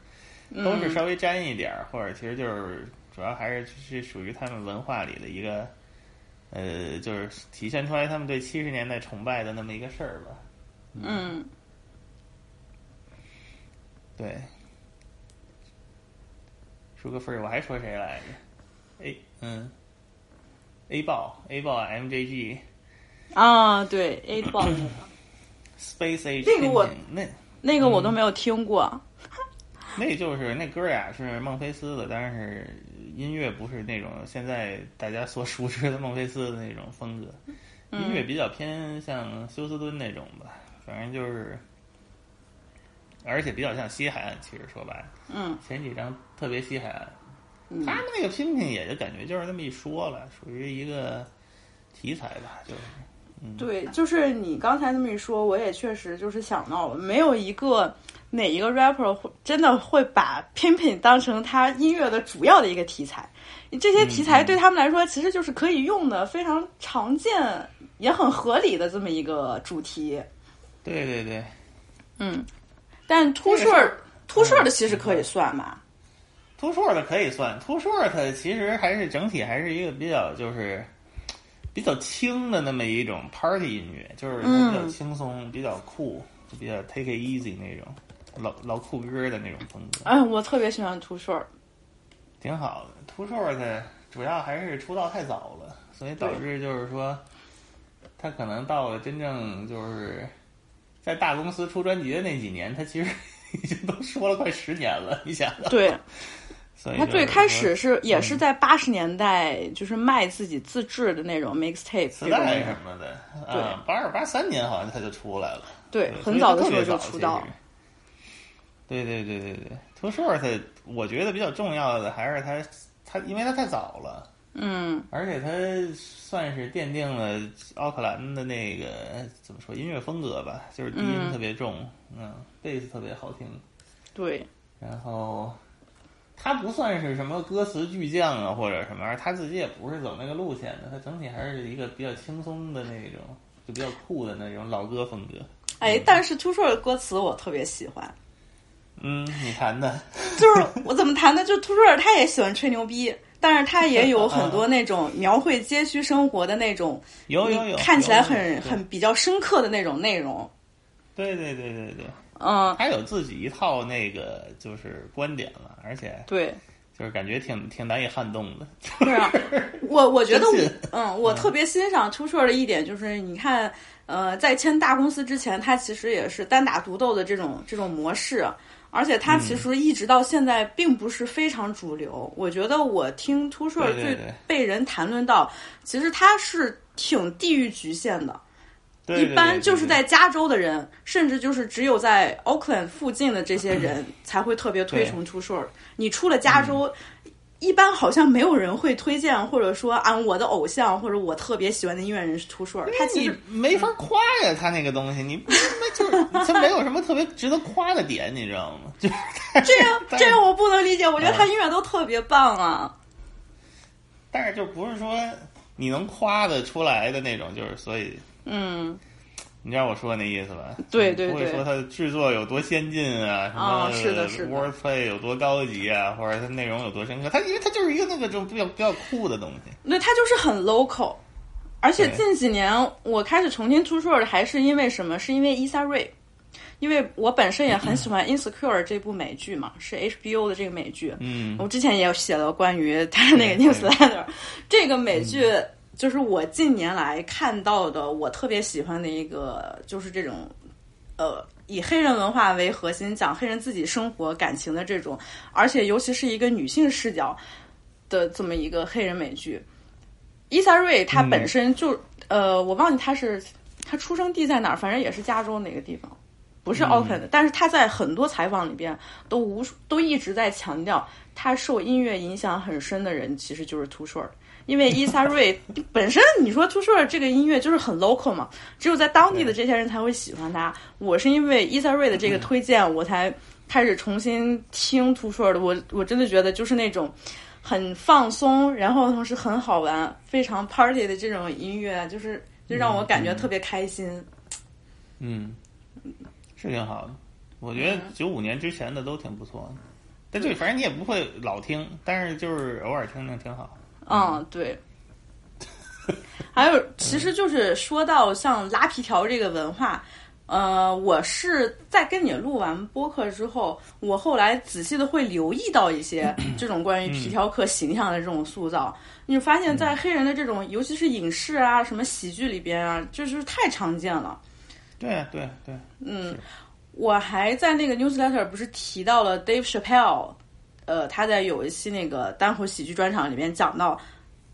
都是稍微沾一点儿，或者其实就是主要还是是属于他们文化里的一个。呃，就是体现出来他们对七十年代崇拜的那么一个事儿吧。嗯，对，说个分儿，我还说谁来着嗯，A 豹 A 豹 MJG 啊，对，A 爆 Space Age 这个我那那个我都没有听过。那就是那歌呀是孟菲斯的，但是音乐不是那种现在大家所熟知的孟菲斯的那种风格，音乐比较偏向休斯敦那种吧，反正就是，而且比较像西海岸。其实说白了，嗯，前几张特别西海岸，嗯他们那个拼拼也就感觉就是那么一说了，属于一个题材吧，就是。对，就是你刚才那么一说，我也确实就是想到了，没有一个哪一个 rapper 会真的会把 pimping 当成他音乐的主要的一个题材。这些题材对他们来说其实就是可以用的，非常常见也很合理的这么一个主题。对对对，嗯，但秃这个事儿顺儿秃顺儿的其实可以算吧？秃硕的可以算，秃硕它其实还是整体还是一个比较就是比较轻的那么一种 party 音乐，就是它比较嗯轻松，比较酷，就比较 take it easy 那种老老酷歌的那种风格，哎，我特别喜欢 Tushort。挺好的。秃硕它主要还是出道太早了，所以导致就是说，他可能到了真正就是在大公司出专辑的那几年，他其实 已经都说了快十年了，你想想。对，所以他最开始是也是在八十年代，就是卖自己自制的那种 mixtape 磁带什么的，对，八二八三年好像他就出来了。对对，很早特别早就出道对对对对对，Too Short，我觉得比较重要的还是他他，因为他太早了，嗯，而且他算是奠定了奥克兰的那个怎么说音乐风格吧，就是低音嗯。特别重，嗯，贝斯特别好听，对，然后他不算是什么歌词巨匠啊或者什么，而他自己也不是走那个路线的，他整体还是一个比较轻松的那种，就比较酷的那种老歌风格。哎，但是 Too Short 的歌词我特别喜欢，嗯，你弹的，就是我怎么弹的，就 Too Short 他也喜欢吹牛逼，但是他也有很多那种描绘街区生活的那种，有有有，看起来很很比较深刻的那种内容。对对对对对，嗯，他有自己一套那个就是观点了，而且对，就是感觉挺挺难以撼动的。对啊，我我觉得我嗯，我特别欣赏 Too Short 的一点就是，你看，呃，在签大公司之前，他其实也是单打独斗的这种这种模式，而且他嗯其实一直到现在并不是非常主流。我觉得我听 Too Short 最被人谈论到，其实他是挺地域局限的。对对一般就是在加州的人，甚至就是只有在 Oakland 附近的这些 人才会特别推崇 Too Short。你出了加州，嗯一般好像没有人会推荐，或者说啊，我的偶像或者我特别喜欢的音乐人是 Too Short。他其你实没法夸呀，他那个东西，你那就是 他没有什么特别值得夸的点，你知道吗？就这样这样我不能理解，我觉得啊他音乐都特别棒啊。但是就不是说你能夸得出来的那种，就是所以嗯，你知道我说的那意思吧？对对对不会说它的制作有多先进啊，什啊么是的是的 wordplay 有多高级啊，或者它内容有多深刻，它因为它就是一个那个就比较比较酷的东西。对，它就是很 local。而且近几年我开始重听 Too Short，还是因为什么？是因为伊萨瑞。因为我本身也很喜欢《Insecure》这部美剧嘛，是 HBO 的这个美剧。嗯我之前也有写了关于他的那个 newsletter，这个美剧就是我近年来看到的，我特别喜欢的一个，就是这种，呃，以黑人文化为核心，讲黑人自己生活感情的这种，而且尤其是一个女性视角的这么一个黑人美剧。伊萨瑞她本身就，呃，我忘记她是她出生地在哪儿，反正也是加州哪个地方。不是 Auckland，、但是他在很多采访里边都无数都一直在强调，他受音乐影响很深的人其实就是 Too Short。因为伊萨瑞本身，你说 Too Short 这个音乐就是很 local 嘛，只有在当地的这些人才会喜欢他。我是因为伊萨瑞的这个推荐，我才开始重新听 Too Short 的。我我真的觉得就是那种很放松，然后同时很好玩、非常 party 的这种音乐，就是就让我感觉特别开心。嗯，是挺好的。我觉得九五年之前的都挺不错的，但对，反正你也不会老听，但是就是偶尔听听挺好。嗯，对。还有，其实就是说到像拉皮条这个文化，呃，我是在跟你录完播客之后，我后来仔细的会留意到一些 这种关于皮条客形象的这种塑造。你发现，在黑人的这种，尤其是影视啊、什么喜剧里边啊，就是太常见了。对对对，嗯，我还在那个 newsletter 不是提到了 Dave Chappelle，呃，他在有一期那个单口喜剧专场里面讲到，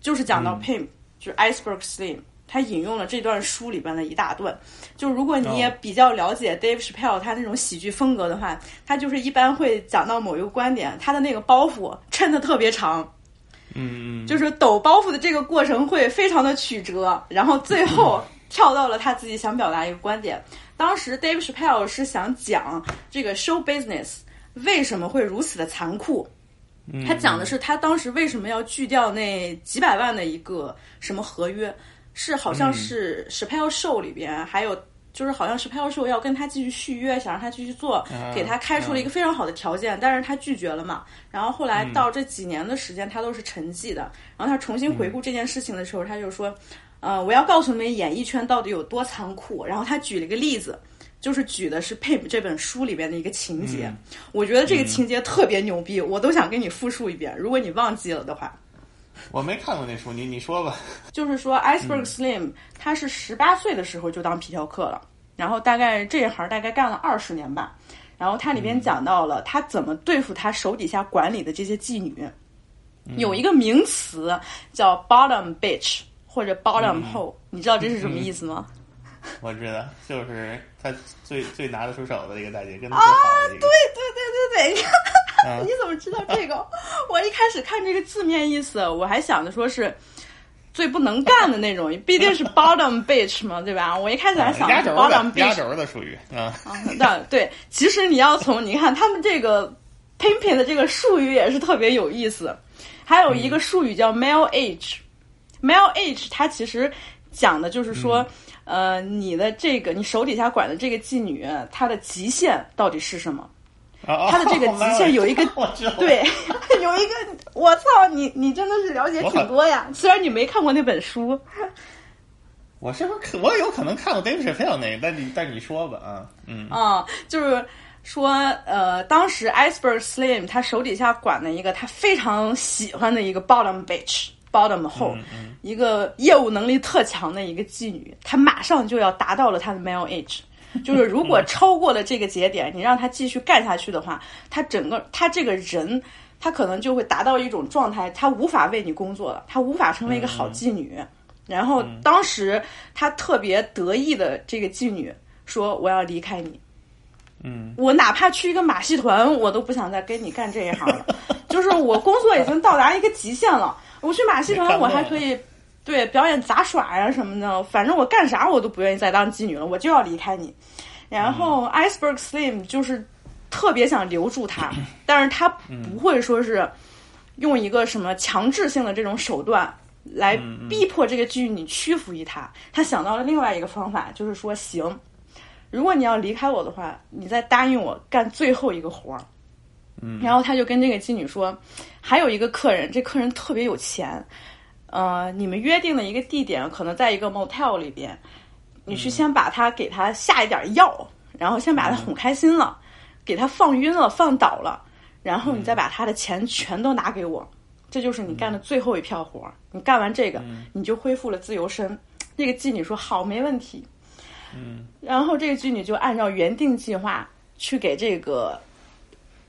就是讲到 Pimp，、就是 Iceberg Slim，他引用了这段书里边的一大段。就如果你也哦比较了解 Dave Chappelle 他那种喜剧风格的话，他就是一般会讲到某一个观点，他的那个包袱抻得特别长。嗯嗯，就是抖包袱的这个过程会非常的曲折，然后最后跳到了他自己想表达一个观点。当时 Dave Chappelle 是想讲这个 show business 为什么会如此的残酷。嗯他讲的是他当时为什么要拒掉那几百万的一个什么合约，是好像是 Chappelle Show 里边还有。就是好像是 Chappelle Show 要跟他继续续约，想让他继续做，给他开出了一个非常好的条件，但是他拒绝了嘛。然后后来到这几年的时间，他都是沉寂的。然后他重新回顾这件事情的时候，他就说：“呃，我要告诉你们演艺圈到底有多残酷。”然后他举了一个例子，就是举的是《Pimp》这本书里边的一个情节。我觉得这个情节特别牛逼，我都想给你复述一遍，如果你忘记了的话。我没看过那书，你你说吧。就是说，Iceberg Slim 他是十八岁的时候就当皮条客了，然后大概这一行大概干了二十年吧。然后它里边讲到了他怎么对付他手底下管理的这些妓女，有一个名词叫 bottom bitch 或者 bottom hole，、你知道这是什么意思吗？我知道，就是他最最拿得出手的一个大姐，跟他个。对对对对对，你怎么知道这个？我一开始看这个字面意思，我还想着说是最不能干的那种，毕竟是 bottom bitch 嘛，对吧？我一开始还想是 bottom 压 bitch，轴的术语啊，啊，对对，其实你要从你看他们这个 pimping 的这个术语也是特别有意思，还有一个术语叫 male age，male age 它其实讲的就是说，呃，你的这个你手底下管的这个妓女，她的极限到底是什么？她的这个 极限有一个对，有一个我操，你你真的是了解挺多呀，虽然你没看过那本书。我是不是可我有可能看过 Dave Chappelle 那个，但你但你说吧啊，嗯啊、就是说，呃，当时 Iceberg Slim 他手底下管的一个他非常喜欢的一个 bottom bitch。Bottom hole，、一个业务能力特强的一个妓女，她马上就要达到了她的 male age，就是如果超过了这个节点，你让她继续干下去的话，她整个她这个人，她可能就会达到一种状态，她无法为你工作了，她无法成为一个好妓女。然后当时她特别得意的这个妓女说：“我要离开你。”嗯，我哪怕去一个马戏团，我都不想再跟你干这一行了。就是我工作已经到达一个极限了，我去马戏团，我还可以对表演杂耍呀、什么的，反正我干啥我都不愿意再当妓女了，我就要离开你。然后 Iceberg Slim 就是特别想留住他，但是他不会说是用一个什么强制性的这种手段来逼迫这个妓女屈服于他。他想到了另外一个方法，就是说行。如果你要离开我的话，你再答应我干最后一个活儿。嗯然后他就跟这个妓女说，还有一个客人，这客人特别有钱，呃，你们约定的一个地点可能在一个 motel 里边，你去先把他给他下一点药，然后先把他哄开心了，给他放晕了、放倒了，然后你再把他的钱全都拿给我，这就是你干的最后一票活儿。你干完这个，你就恢复了自由身。那个妓女说好，没问题。嗯然后这个妓女就按照原定计划去给这个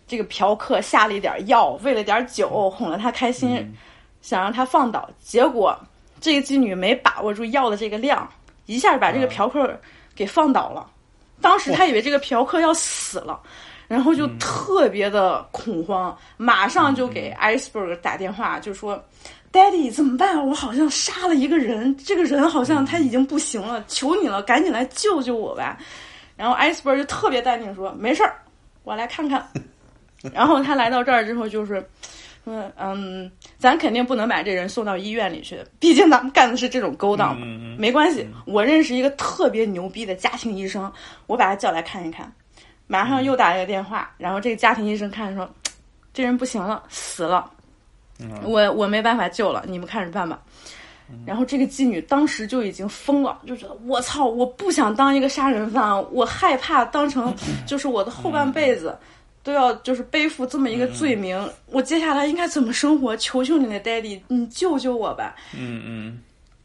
这个嫖客下了一点药，喂了点酒，哄了他开心，想让他放倒。结果这个妓女没把握住药的这个量，一下把这个嫖客给放倒了。当时他以为这个嫖客要死了，然后就特别的恐慌，马上就给 Iceberg 打电话，就说：“Daddy 怎么办？我好像杀了一个人，这个人好像他已经不行了，求你了，赶紧来救救我吧。”然后 Iceberg 就特别淡定说：“没事儿，我来看看。”然后他来到这儿之后，就是说：“嗯，咱肯定不能把这人送到医院里去，毕竟咱们干的是这种勾当嘛。没关系，我认识一个特别牛逼的家庭医生，我把他叫来看一看。马上又打了个电话，然后这个家庭医生看说，这人不行了，死了，我我没办法救了，你们看着办吧。然后这个妓女当时就已经疯了，就觉得我操，我不想当一个杀人犯，我害怕当成就是我的后半辈子都要就是背负这么一个罪名，我接下来应该怎么生活？求求你了，Daddy，你救救我吧！嗯嗯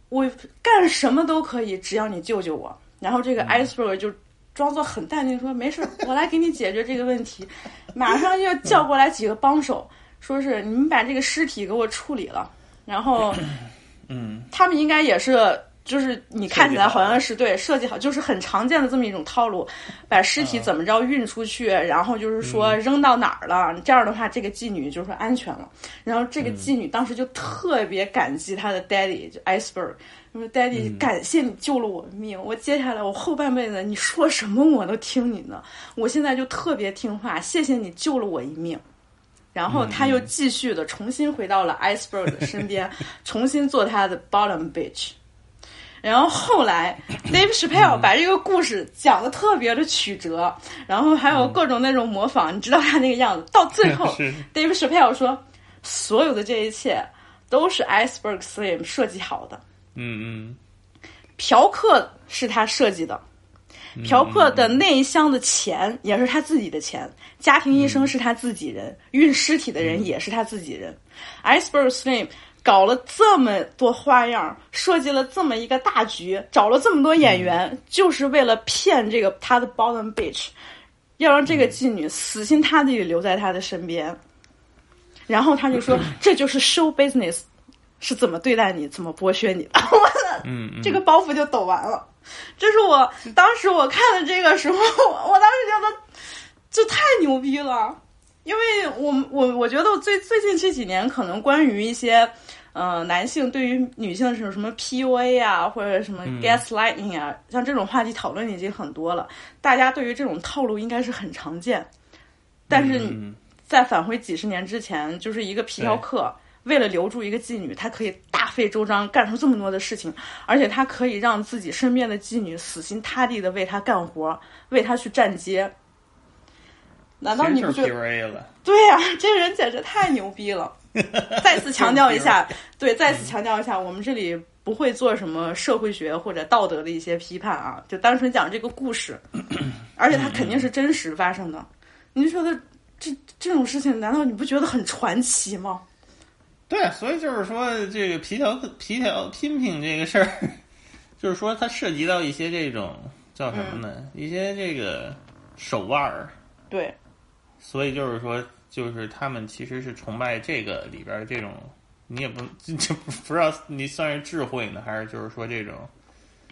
我干什么都可以，只要你救救我。然后这个 Iceberg 就装作很淡定说：“没事，我来给你解决这个问题。”马上就叫过来几个帮手，说是你们把这个尸体给我处理了。然后嗯他们应该也是，就是你看起来好像是对设计好，就是很常见的这么一种套路，把尸体怎么着运出去，然后就是说扔到哪儿了，这样的话这个妓女就说安全了。然后这个妓女当时就特别感激她的 daddy 就 iceberg，说 daddy 感谢你救了我的命，我接下来我后半辈子你说什么我都听你的，我现在就特别听话，谢谢你救了我一命。然后他又继续的重新回到了 Iceberg 的身边，重新做他的 bottom bitch。然后后来，Dave Chappelle 把这个故事讲的特别的曲折，然后还有各种那种模仿，你知道他那个样子。到最后，Dave Chappelle 说，所有的这一切都是 Iceberg Slim 设计好的，嗯嫖客是他设计的，嫖客的那一箱的钱也是他自己的钱，家庭医生是他自己人，运尸体的人也是他自己人。Iceberg Slim 搞了这么多花样，设计了这么一个大局，找了这么多演员，就是为了骗这个他的 bottom bitch，要让这个妓女死心塌地地留在他的身边。然后他就说，这就是 show business 是怎么对待你，怎么剥削你的。我的嗯嗯，这个包袱就抖完了。这是我当时我看的这个时候，我当时觉得这太牛逼了，因为我我我觉得我最最近这几年可能关于一些。呃，男性对于女性的这种什么 PUA 啊，或者什么 gaslighting 啊，像这种话题讨论已经很多了。大家对于这种套路应该是很常见，但是嗯在返回几十年之前，就是一个皮条客为了留住一个妓女，他可以大费周章干出这么多的事情，而且他可以让自己身边的妓女死心塌地的为他干活，为他去站街。难道你不觉得？PUA 了？对呀、这人简直太牛逼了！再次强调一下，对，再次强调一下，我们这里不会做什么社会学或者道德的一些批判啊，就单纯讲这个故事，而且它肯定是真实发生的。您说的这这种事情，难道你不觉得很传奇吗？对，所以就是说，这个皮条皮条拼拼这个事儿，就是说它涉及到一些这种叫什么呢？一些这个手腕儿，对，所以就是说，就是他们其实是崇拜这个里边儿这种，你也不 这不不知道你算是智慧呢，还是就是说这种，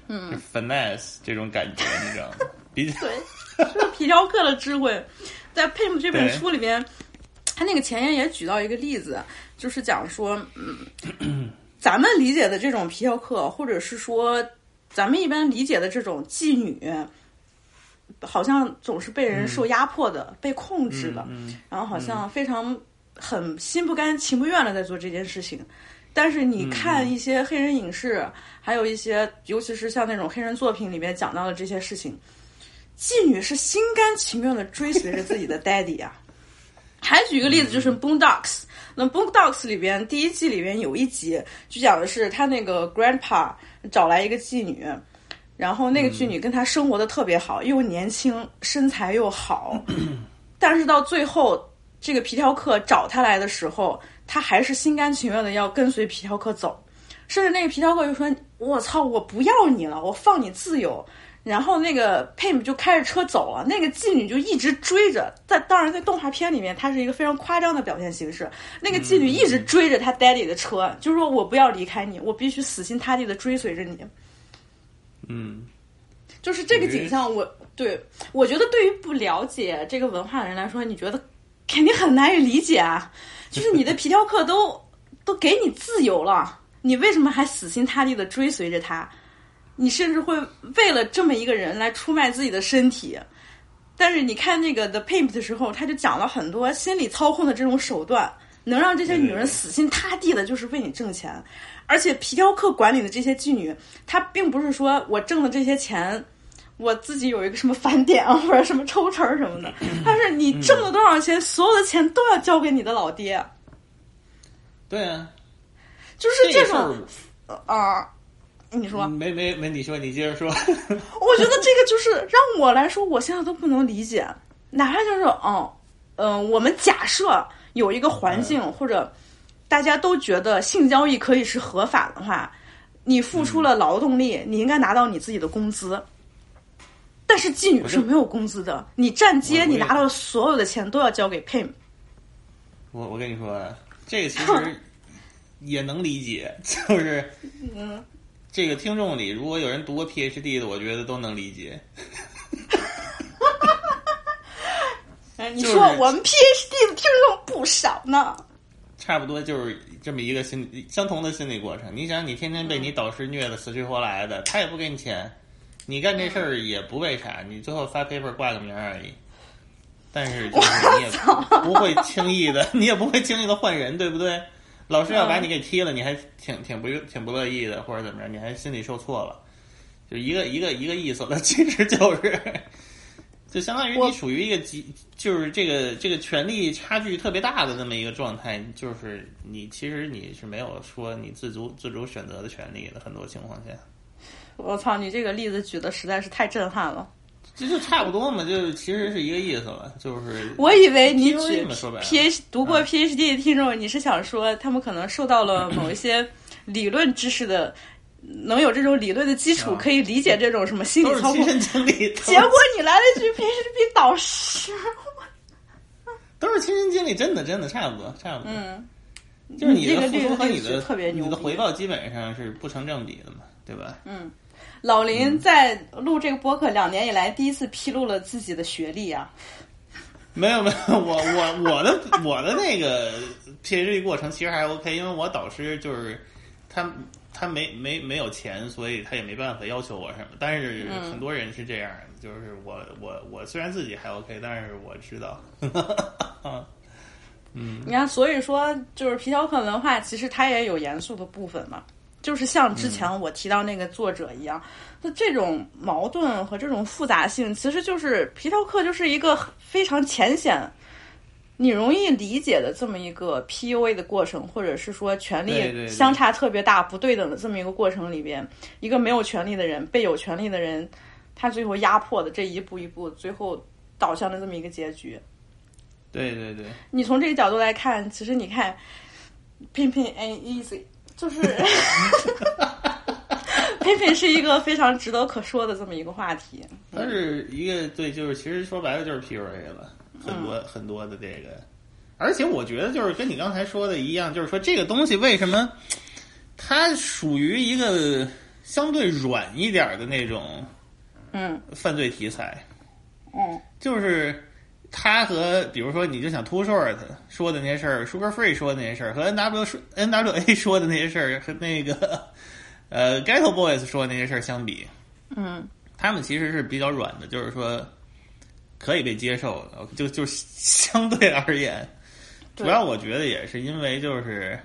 嗯，finesse 这种感觉，你知道吗？比较对，就是皮条客的智慧，在《Pimp》这本书里边，他那个前言也举到一个例子，就是讲说，嗯，咱们理解的这种皮条客，或者是说咱们一般理解的这种妓女，好像总是被人受压迫的、被控制的，嗯然后好像非常很心不甘情不愿的在做这件事情。但是你看一些黑人影视，还有一些，尤其是像那种黑人作品里面讲到的这些事情，妓女是心甘情愿的追随着自己的 daddy 啊。还举一个例子，就是《Boondocks》。那《Boondocks》里边第一季里边有一集，就讲的是他那个 grandpa 找来一个妓女，然后那个妓女跟他生活的特别好，又年轻，身材又好，但是到最后这个皮条客找他来的时候，他还是心甘情愿的要跟随皮条客走，甚至那个皮条客就说：“我操，我不要你了，我放你自由。”然后那个 Pim 就开着车走了，那个妓女就一直追着。在当然，在动画片里面，它是一个非常夸张的表现形式。那个妓女一直追着他 daddy 的车，就是说我不要离开你，我必须死心塌地的追随着你。嗯，就是这个景象我，对我觉得对于不了解这个文化的人来说，你觉得肯定很难以理解啊。就是你的皮条客都 都给你自由了，你为什么还死心塌地的追随着他？你甚至会为了这么一个人来出卖自己的身体。但是你看那个 The Pimp 的时候，他就讲了很多心理操控的这种手段，能让这些女人死心塌地的，就是为你挣钱。而且皮条客管理的这些妓女，她并不是说我挣的这些钱，我自己有一个什么返点啊，或者什么抽成什么的，但是你挣了多少钱，所有的钱都要交给你的老爹，对啊，就是这种啊。你说，没没没，你说你接着说。我觉得这个就是让我来说，我现在都不能理解。哪怕就是，嗯，嗯、我们假设有一个环境，或者大家都觉得性交易可以是合法的话，你付出了劳动力，你应该拿到你自己的工资。但是妓女是没有工资的，你站街，你拿到所有的钱都要交给 Pim。我我跟你说，这个其实也能理解，就是，嗯，这个听众里如果有人读过 PhD 的，我觉得都能理解。哎，你说我们 PhD 的听众不少呢。差不多就是这么一个心理相同的心理过程。你想，你天天被你导师虐的死去活来的，他也不给你钱，你干这事儿也不为啥，你最后发 paper 挂个名儿而已。但是就是你也不会轻易的，你也不会轻易的换人，对不对？老师要把你给踢了，你还挺挺不挺不乐意的，或者怎么着，你还心里受挫了，就一个一个一个意思了。其实就是，就相当于你属于一个极，就是这个这个权力差距特别大的那么一个状态，就是你其实你是没有说你自主自主选择的权利的，很多情况下。我操，你这个例子举的实在是太震撼了。这就差不多嘛，就其实是一个意思了，就是我以为你举嘛说白了 PH 读过啊 PhD 的听众，你是想说他们可能受到了某一些理论知识的，能有这种理论的基础，啊。可以理解这种什么心理操控。亲身经历，结果你来了一句 PhD 导师，都是亲身经历，真的真的差不多，差不多。嗯，就是你的这个付出和你的特别牛你的回报基本上是不成正比的嘛，对吧？嗯。老林在录这个播客两年以来第一次披露了自己的学历啊，没有没有，我我我的我的那个 PhD 过程其实还 OK，因为我导师就是他他没没没有钱，所以他也没办法要求我什么。但是嗯很多人是这样的，就是我我我虽然自己还 OK，但是我知道，嗯你看，所以说就是皮条客文化，其实它也有严肃的部分嘛。就是像之前我提到那个作者一样，那、这种矛盾和这种复杂性，其实就是皮条客就是一个非常浅显、你容易理解的这么一个 PUA 的过程，或者是说权力相差特别大、不对等的这么一个过程里边，一个没有权利的人被有权利的人，他最后压迫的这一步一步，最后导向的这么一个结局。对对对，你从这个角度来看，其实你看，Pin Pin and Easy 就是，Pin Pin 是一个非常值得可说的这么一个话题。它是一个对，就是其实说白了就是 PUA 了，很多、嗯。很多的这个，而且我觉得就是跟你刚才说的一样，就是说这个东西为什么它属于一个相对软一点的那种嗯。犯罪题材，嗯。就是他和比如说你就想 Too Short 说的那些事儿，Sugar Free 说的那些事儿，和 N W 说 N W A 说的那些事儿，和那个呃 Ghetto Boys 说的那些事儿相比，嗯。他们其实是比较软的，就是说可以被接受的，就就相对而言，主要我觉得也是因为就是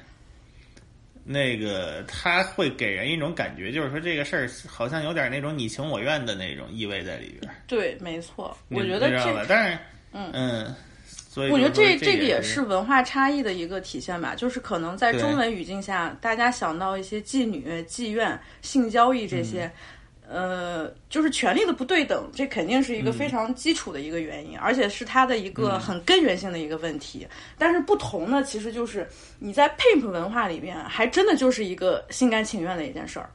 那个他会给人一种感觉，就是说这个事儿好像有点那种你情我愿的那种意味在里边儿。对，没错。我觉得这，但是嗯嗯，所以我觉得这这个也是是文化差异的一个体现吧，就是可能在中文语境下，大家想到一些妓女、妓院、性交易这些，呃，就是权力的不对等，这肯定是一个非常基础的一个原因，而且是它的一个很根源性的一个问题。但是不同呢，其实就是你在 pimp 文化里边，还真的就是一个心甘情愿的一件事儿。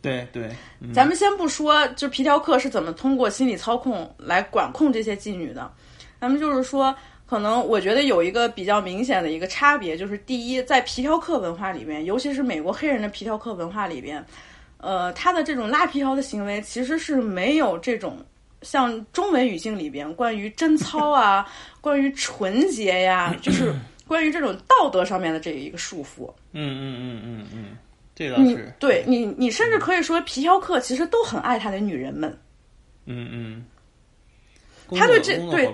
对对，嗯咱们先不说，就皮条客是怎么通过心理操控来管控这些妓女的，咱们就是说，可能我觉得有一个比较明显的一个差别，就是第一，在皮条客文化里边，尤其是美国黑人的皮条客文化里边，呃，他的这种拉皮条的行为其实是没有这种。像中文语境里边关于贞操啊，关于纯洁呀，就是关于这种道德上面的这一个束缚。嗯嗯嗯嗯嗯，这倒你是，对你，你甚至可以说皮条客其实都很爱他的女人们。嗯嗯，他对这对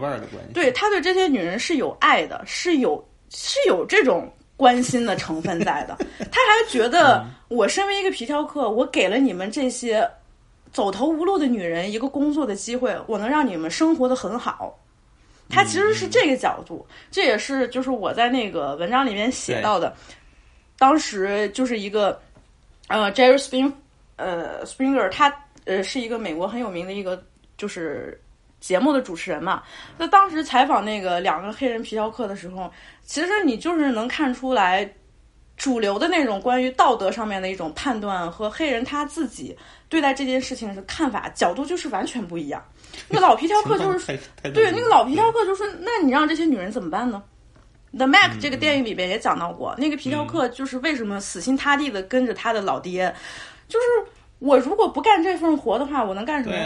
对他对这些女人是有爱的，是有是有这种关心的成分在的。他还觉得，我身为一个皮条客，我给了你们这些走投无路的女人一个工作的机会，我能让你们生活的很好。他其实是这个角度，这也是就是我在那个文章里面写到的，当时就是一个呃 Jerry Spring 呃 Springer，他呃是一个美国很有名的一个就是节目的主持人嘛。那当时采访那个两个黑人皮条客的时候，其实你就是能看出来。主流的那种关于道德上面的一种判断和黑人他自己对待这件事情的看法角度就是完全不一样。那老皮条客就是对，那个老皮条客就说：“那你让这些女人怎么办呢？” The Mac 这个电影里边也讲到过，那个皮条客就是为什么死心塌地的跟着他的老爹，就是我如果不干这份活的话，我能干什么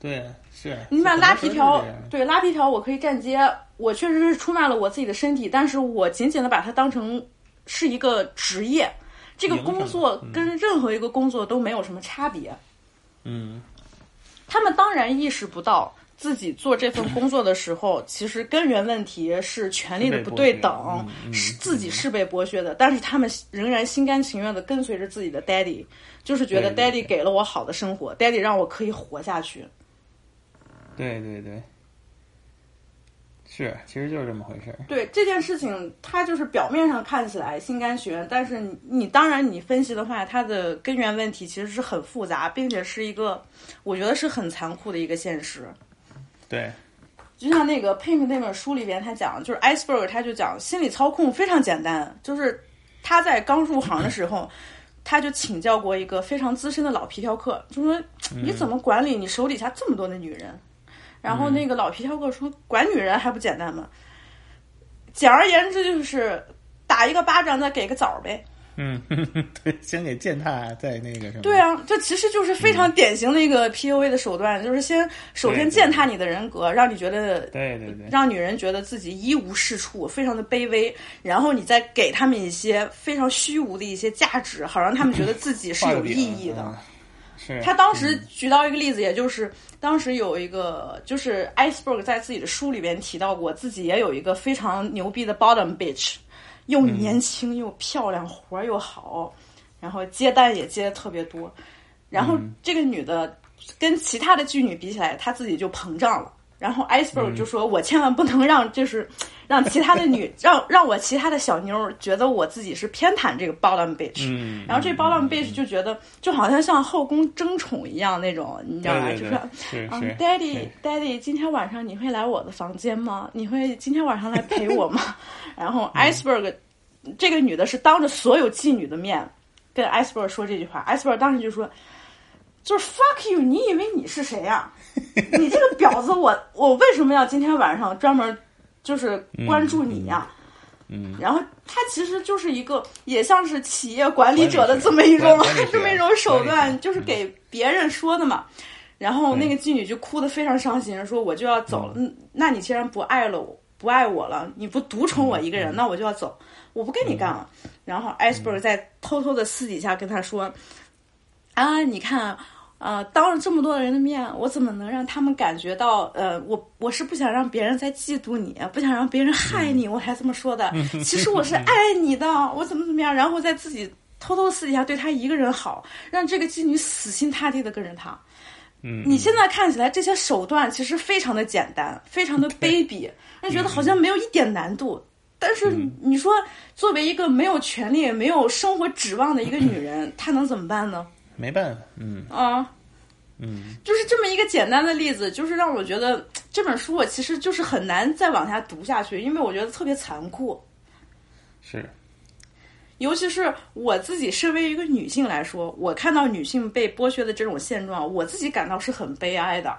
对？是你把拉皮条对拉皮条，我可以站街，我确实是出卖了我自己的身体，但是我仅仅的把它当成是一个职业，这个工作嗯跟任何一个工作都没有什么差别。嗯，他们当然意识不到自己做这份工作的时候，其实根源问题是权力的不对等，嗯嗯是自己是被剥削的，但是他们仍然心甘情愿的跟随着自己的 daddy，就是觉得 daddy 给了我好的生活，daddy 让我可以活下去。对对对，是，其实就是这么回事儿。对这件事情，它就是表面上看起来心甘情愿，但是你你当然你分析的话，它的根源问题其实是很复杂，并且是一个我觉得是很残酷的一个现实。对，就像那个《Pink》那本书里边，他讲就是 Iceberg，他就讲心理操控非常简单，就是他在刚入行的时候，他就请教过一个非常资深的老皮条客，就说你怎么管理你手底下这么多的女人？然后那个老皮条客说，管女人还不简单吗？简而言之就是打一个巴掌再给个枣儿呗。嗯，对，先给践踏，再那个什么。对啊，这其实就是非常典型的一个 PUA 的手段，就是先首先践踏你的人格，让你觉得对对对，让女人觉得自己一无是处，非常的卑微，然后你再给他们一些非常虚无的一些价值，好让他们觉得自己是有 意义的。他当时举到一个例子，也就是当时有一个，就是 Iceberg 在自己的书里边提到过，自己也有一个非常牛逼的 bottom bitch，又年轻又漂亮，活儿又好，然后接单也接的特别多。然后这个女的跟其他的妓女比起来，她自己就膨胀了。然后 Iceberg 就说：“我千万不能让，就是让其他的女，让让我其他的小妞儿觉得我自己是偏袒这个 bottom bitch。嗯，然后这 bottom bitch 就觉得就好像像后宫争宠一样那种，你知道吧？对对对就是是，daddy 对 daddy，今天晚上你会来我的房间吗？你会今天晚上来陪我吗？然后嗯 iceberg 这个女的是当着所有妓女的面跟 iceberg 说这句话，iceberg 当时就说。就是 fuck you！你以为你是谁呀、你这个婊子我，我为什么要今天晚上专门就是关注你呀、嗯，然后他其实就是一个，也像是企业管理者的这么一种 这么一种手段，就是给别人说的嘛。然后那个妓女就哭得非常伤心，说我就要走了。嗯，那你既然不爱了我，不爱我了，你不独宠我一个人，那我就要走，我不跟你干了。然后 iceberg 在偷偷的私底下跟他说：“啊，你看。”呃，当着这么多人的面，我怎么能让他们感觉到？呃，我我是不想让别人再嫉妒你，不想让别人害你，我才这么说的。其实我是爱你的，我怎么怎么样，然后再自己偷偷私底下对他一个人好，让这个妓女死心塌地的跟着他。嗯，你现在看起来这些手段其实非常的简单，非常的卑鄙，让你觉得好像没有一点难度。但是你说，作为一个没有权利、没有生活指望的一个女人，她能怎么办呢？没办法，嗯。啊，嗯，就是这么一个简单的例子，就是让我觉得这本书我其实就是很难再往下读下去，因为我觉得特别残酷。是，尤其是我自己身为一个女性来说，我看到女性被剥削的这种现状，我自己感到是很悲哀的。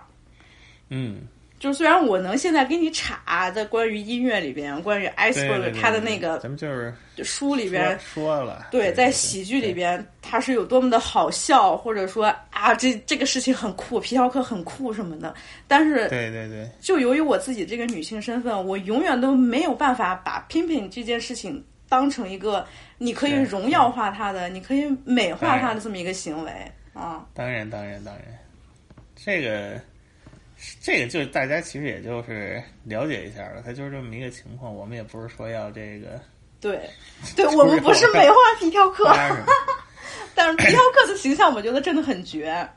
嗯，就虽然我能现在给你查在关于音乐里边，关于 Iceberg 他的那个咱们就是书里边，说了，对，在喜剧里边他是有多么的好笑，或者说啊，这这个事情很酷，皮条客很酷什么的。但是对对对，就由于我自己这个女性身份，我永远都没有办法把 pimping 这件事情当成一个你可以荣耀化它的、你可以美化它的这么一个行为啊。当然当然当然，这个这个就是大家其实也就是了解一下了，它就是这么一个情况。我们也不是说要这个对，对 我们不是美化皮条客，拉什么。但是皮条客的形象我觉得真的很绝，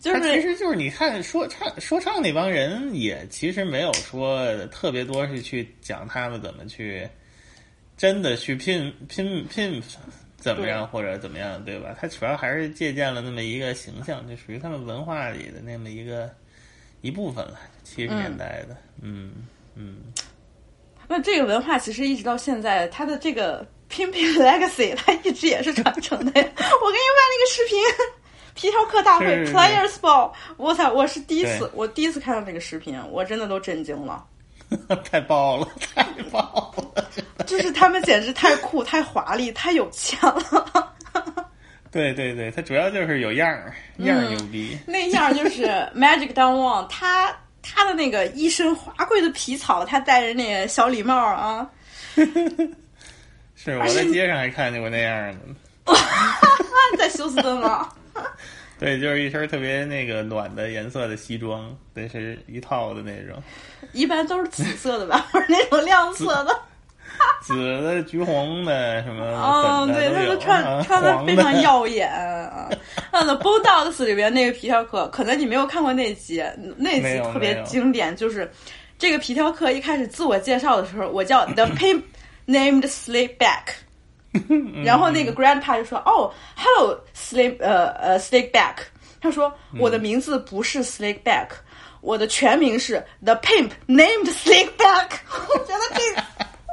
就是其是实就是你看说唱说唱那帮人也其实没有说特别多是去讲他们怎么去真的去拼拼拼怎么样或者怎么样，对吧？他主要还是借鉴了那么一个形象，就属于他们文化里的那么一个一部分了。七十年代的，嗯嗯，那这个文化其实一直到现在，它的这个 pimping legacy 它一直也是传承的。我给你发那个视频。皮条客大会 Players Ball，我操！我是第一次，我第一次看到那个视频，我真的都震惊了。太爆了，太爆了。就是他们简直太酷、太华丽、太有钱了，对对对，他主要就是有样儿，样儿牛逼。那样就是 Magic Don Wang，他他的那个一身华贵的皮草，他戴着那个小礼帽啊，是我在街上还看见过那样的。在休斯顿吗？对，就是一身特别那个暖的颜色的西装，那是一套的那种，一般都是紫色的吧，或者那种亮色的。紫的、橘红的什么嗯，对，他们穿啊穿的非常耀眼啊。那《The Bulldogs》里边那个皮条客，可能你没有看过那集，那集特别经典，就是这个皮条客一开始自我介绍的时候，我叫 The Pimp Named Slickback，然后那个 Grandpa 就说：“哦，Hello Slick 呃呃 Slickback。”他说：“我的名字不是 Slickback，我的全名是 The Pimp Named Slickback。”我觉得这，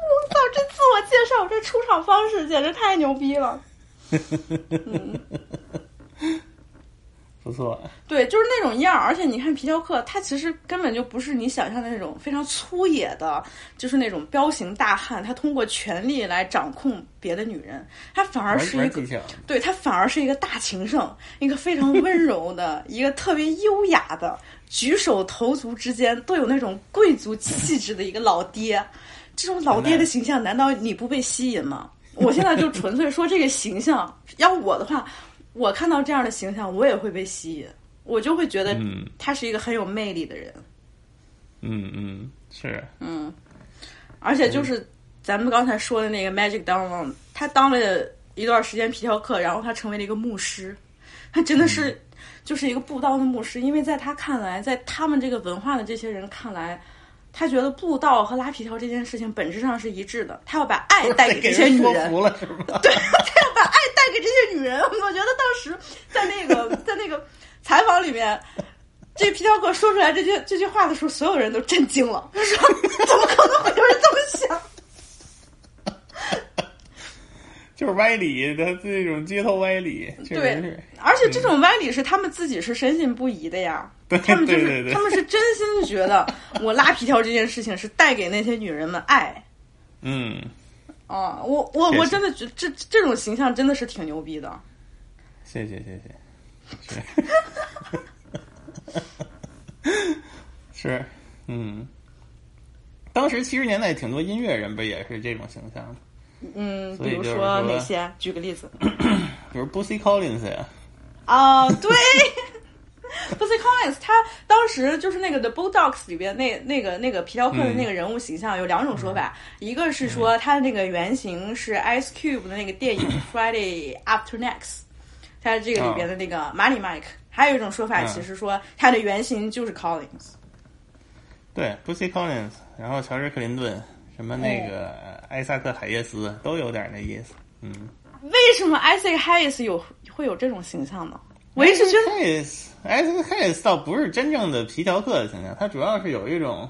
我操，这自我介绍这出场方式简直太牛逼了。不错，对，就是那种样儿，而且你看皮条客，他其实根本就不是你想象的那种非常粗野的，就是那种彪形大汉，他通过权力来掌控别的女人，他反而是一个对他反而是一个大情圣，一个非常温柔的，一个特别优雅的，举手投足之间都有那种贵族气质的一个老爹。这种老爹的形象，难道你不被吸引吗？我现在就纯粹说这个形象，要我的话，我看到这样的形象，我也会被吸引，我就会觉得嗯他是一个很有魅力的人。嗯嗯，是，嗯而且就是咱们刚才说的那个 Magic Down，他当了一段时间皮条客，然后他成为了一个牧师，他真的是就是一个布道的牧师，因为在他看来，在他们这个文化的这些人看来。他觉得布道和拉皮条这件事情本质上是一致的，他要把爱带给这些女人，服了是吧？对，他要把爱带给这些女人。我觉得当时在那个在那个采访里面，这皮条客说出来这句这句话的时候，所有人都震惊了，他说：“怎么可能会有人这么想？” 就是歪理，他这种街头歪理，确实对是，，而且这种歪理是他们自己是深信不疑的呀。对他们就是他们是真心觉得我拉皮条这件事情是带给那些女人们爱嗯，啊！我我我真的觉这这种形象真的是挺牛逼的。谢谢谢谢，是是，嗯，当时七十年代挺多音乐人不也是这种形象的，嗯，比如说说哪些？举个例子 比如 Bootsy Collins 呀，啊，对。Bootsy Collins，他当时就是那个《The Bulldogs》里边那那个那个皮条客的那个人物形象有两种说法，一个是说他的那个原型是 Ice Cube 的那个电影 《Friday After Next》，他这个里边的那个 Money Mike，还有一种说法，嗯。其实说他的原型就是 Collins。对，Bootsy Collins，然后乔治克林顿，什么那个艾萨克海耶斯都有点那意思，嗯。为什么 Isaac Hayes 有会有这种形象呢？我一直觉得 Hayes Isaac Hayes 倒不是真正的皮条客的形象，他主要是有一种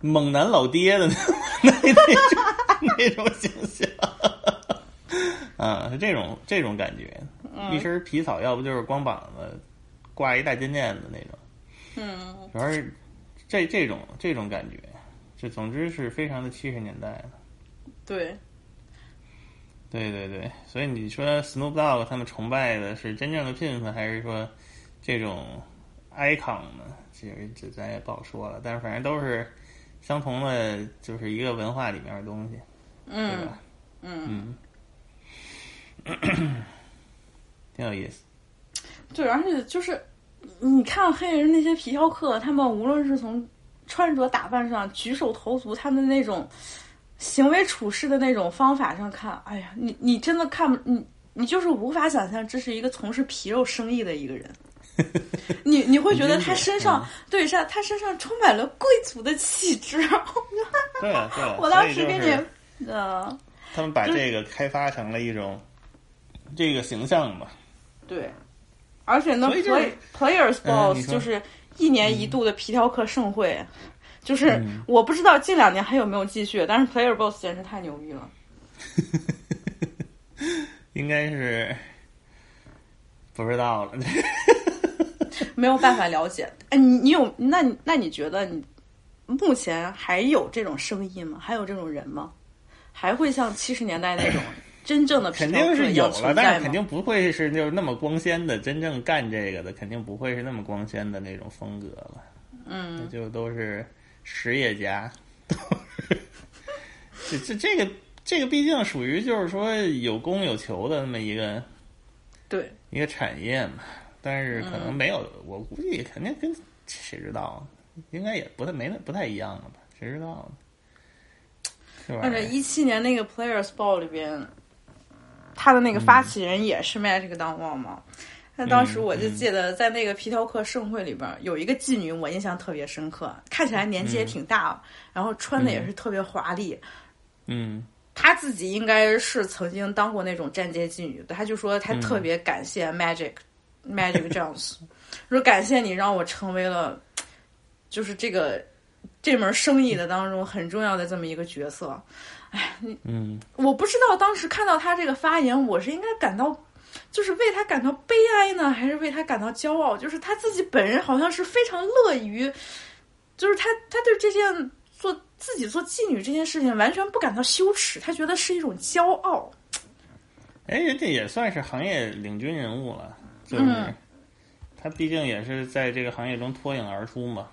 猛男老爹的那那那种那种形象，啊，是这种这种感觉，一身皮草，要不就是光膀子，挂一大金链子那种，嗯，主要是这这种这种感觉，就总之是非常的七十年代的。对，对对对，所以你说 Snoop Dogg 他们崇拜的是真正的 pimp，还是说这种 icon 呢？其实这咱也不好说了，但是反正都是相同的，就是一个文化里面的东西，对嗯吧？嗯，嗯，挺有意思。对，而且就是你看黑人那些皮条客，他们无论是从穿着打扮上、举手投足，他们那种行为处事的那种方法上看，哎呀，你你真的看不你你就是无法想象这是一个从事皮肉生意的一个人。你你会觉得他身上对上他身上充满了贵族的气质，对啊，对啊。我当时给你，呃，他们把这个开发成了一种这个形象吧。对，而且呢所以，play players 嗯 balls、你说就是一年一度的皮条客盛会，就是嗯我不知道近两年还有没有继续，但是 player balls 简直太牛逼了。应该是不知道了。没有办法了解。哎，你你有那你那你觉得你目前还有这种生意吗？还有这种人吗？还会像七十年代那种 真正的肯定是有存了，但？是肯定不会是就是那么光鲜的，真正干这个的肯定不会是那么光鲜的那种风格了。嗯，就都是实业家，都是这这这个这个毕竟属于就是说有供有求的那么一个对，一个产业嘛，但是可嗯能没有，我估计肯定跟谁知道，应该也不太没那不太一样了吧？谁知道呢？是吧按？照一七年那个 Players Ball 里边，他的那个发起人也是 Magic 当旺嘛。那当时我就记得在那个皮条客盛会里边儿有一个妓女，我印象特别深刻，看起来年纪也挺大，然后穿的也是特别华丽。嗯。她自己应该是曾经当过那种站街妓女的，她就说她特别感谢 Magic、Magic Jones，说感谢你让我成为了，就是这个这门生意的当中很重要的这么一个角色。哎嗯，我不知道当时看到他这个发言，我是应该感到，就是为他感到悲哀呢，还是为他感到骄傲？就是他自己本人好像是非常乐于，就是他他对这件做自己做妓女这件事情完全不感到羞耻，他觉得是一种骄傲。哎，人家也算是行业领军人物了，就是、嗯他毕竟也是在这个行业中脱颖而出嘛，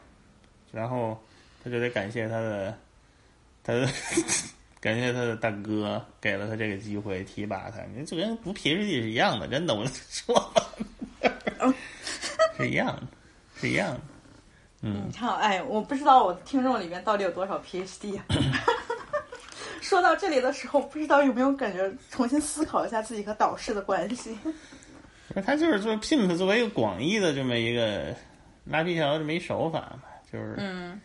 然后他就得感谢他的，他的感谢他的大哥给了他这个机会提拔他，你就跟读 PhD 是一样的，真的，我说吧，是一样的，是一样的，嗯。你，看，哎，我不知道我听众里面到底有多少 PhD 啊。说到这里的时候，不知道有没有感觉重新思考一下自己和导师的关系。他就是做 pimp 作为一个广义的这么一个拉皮条这么一手法嘛，就是，嗯，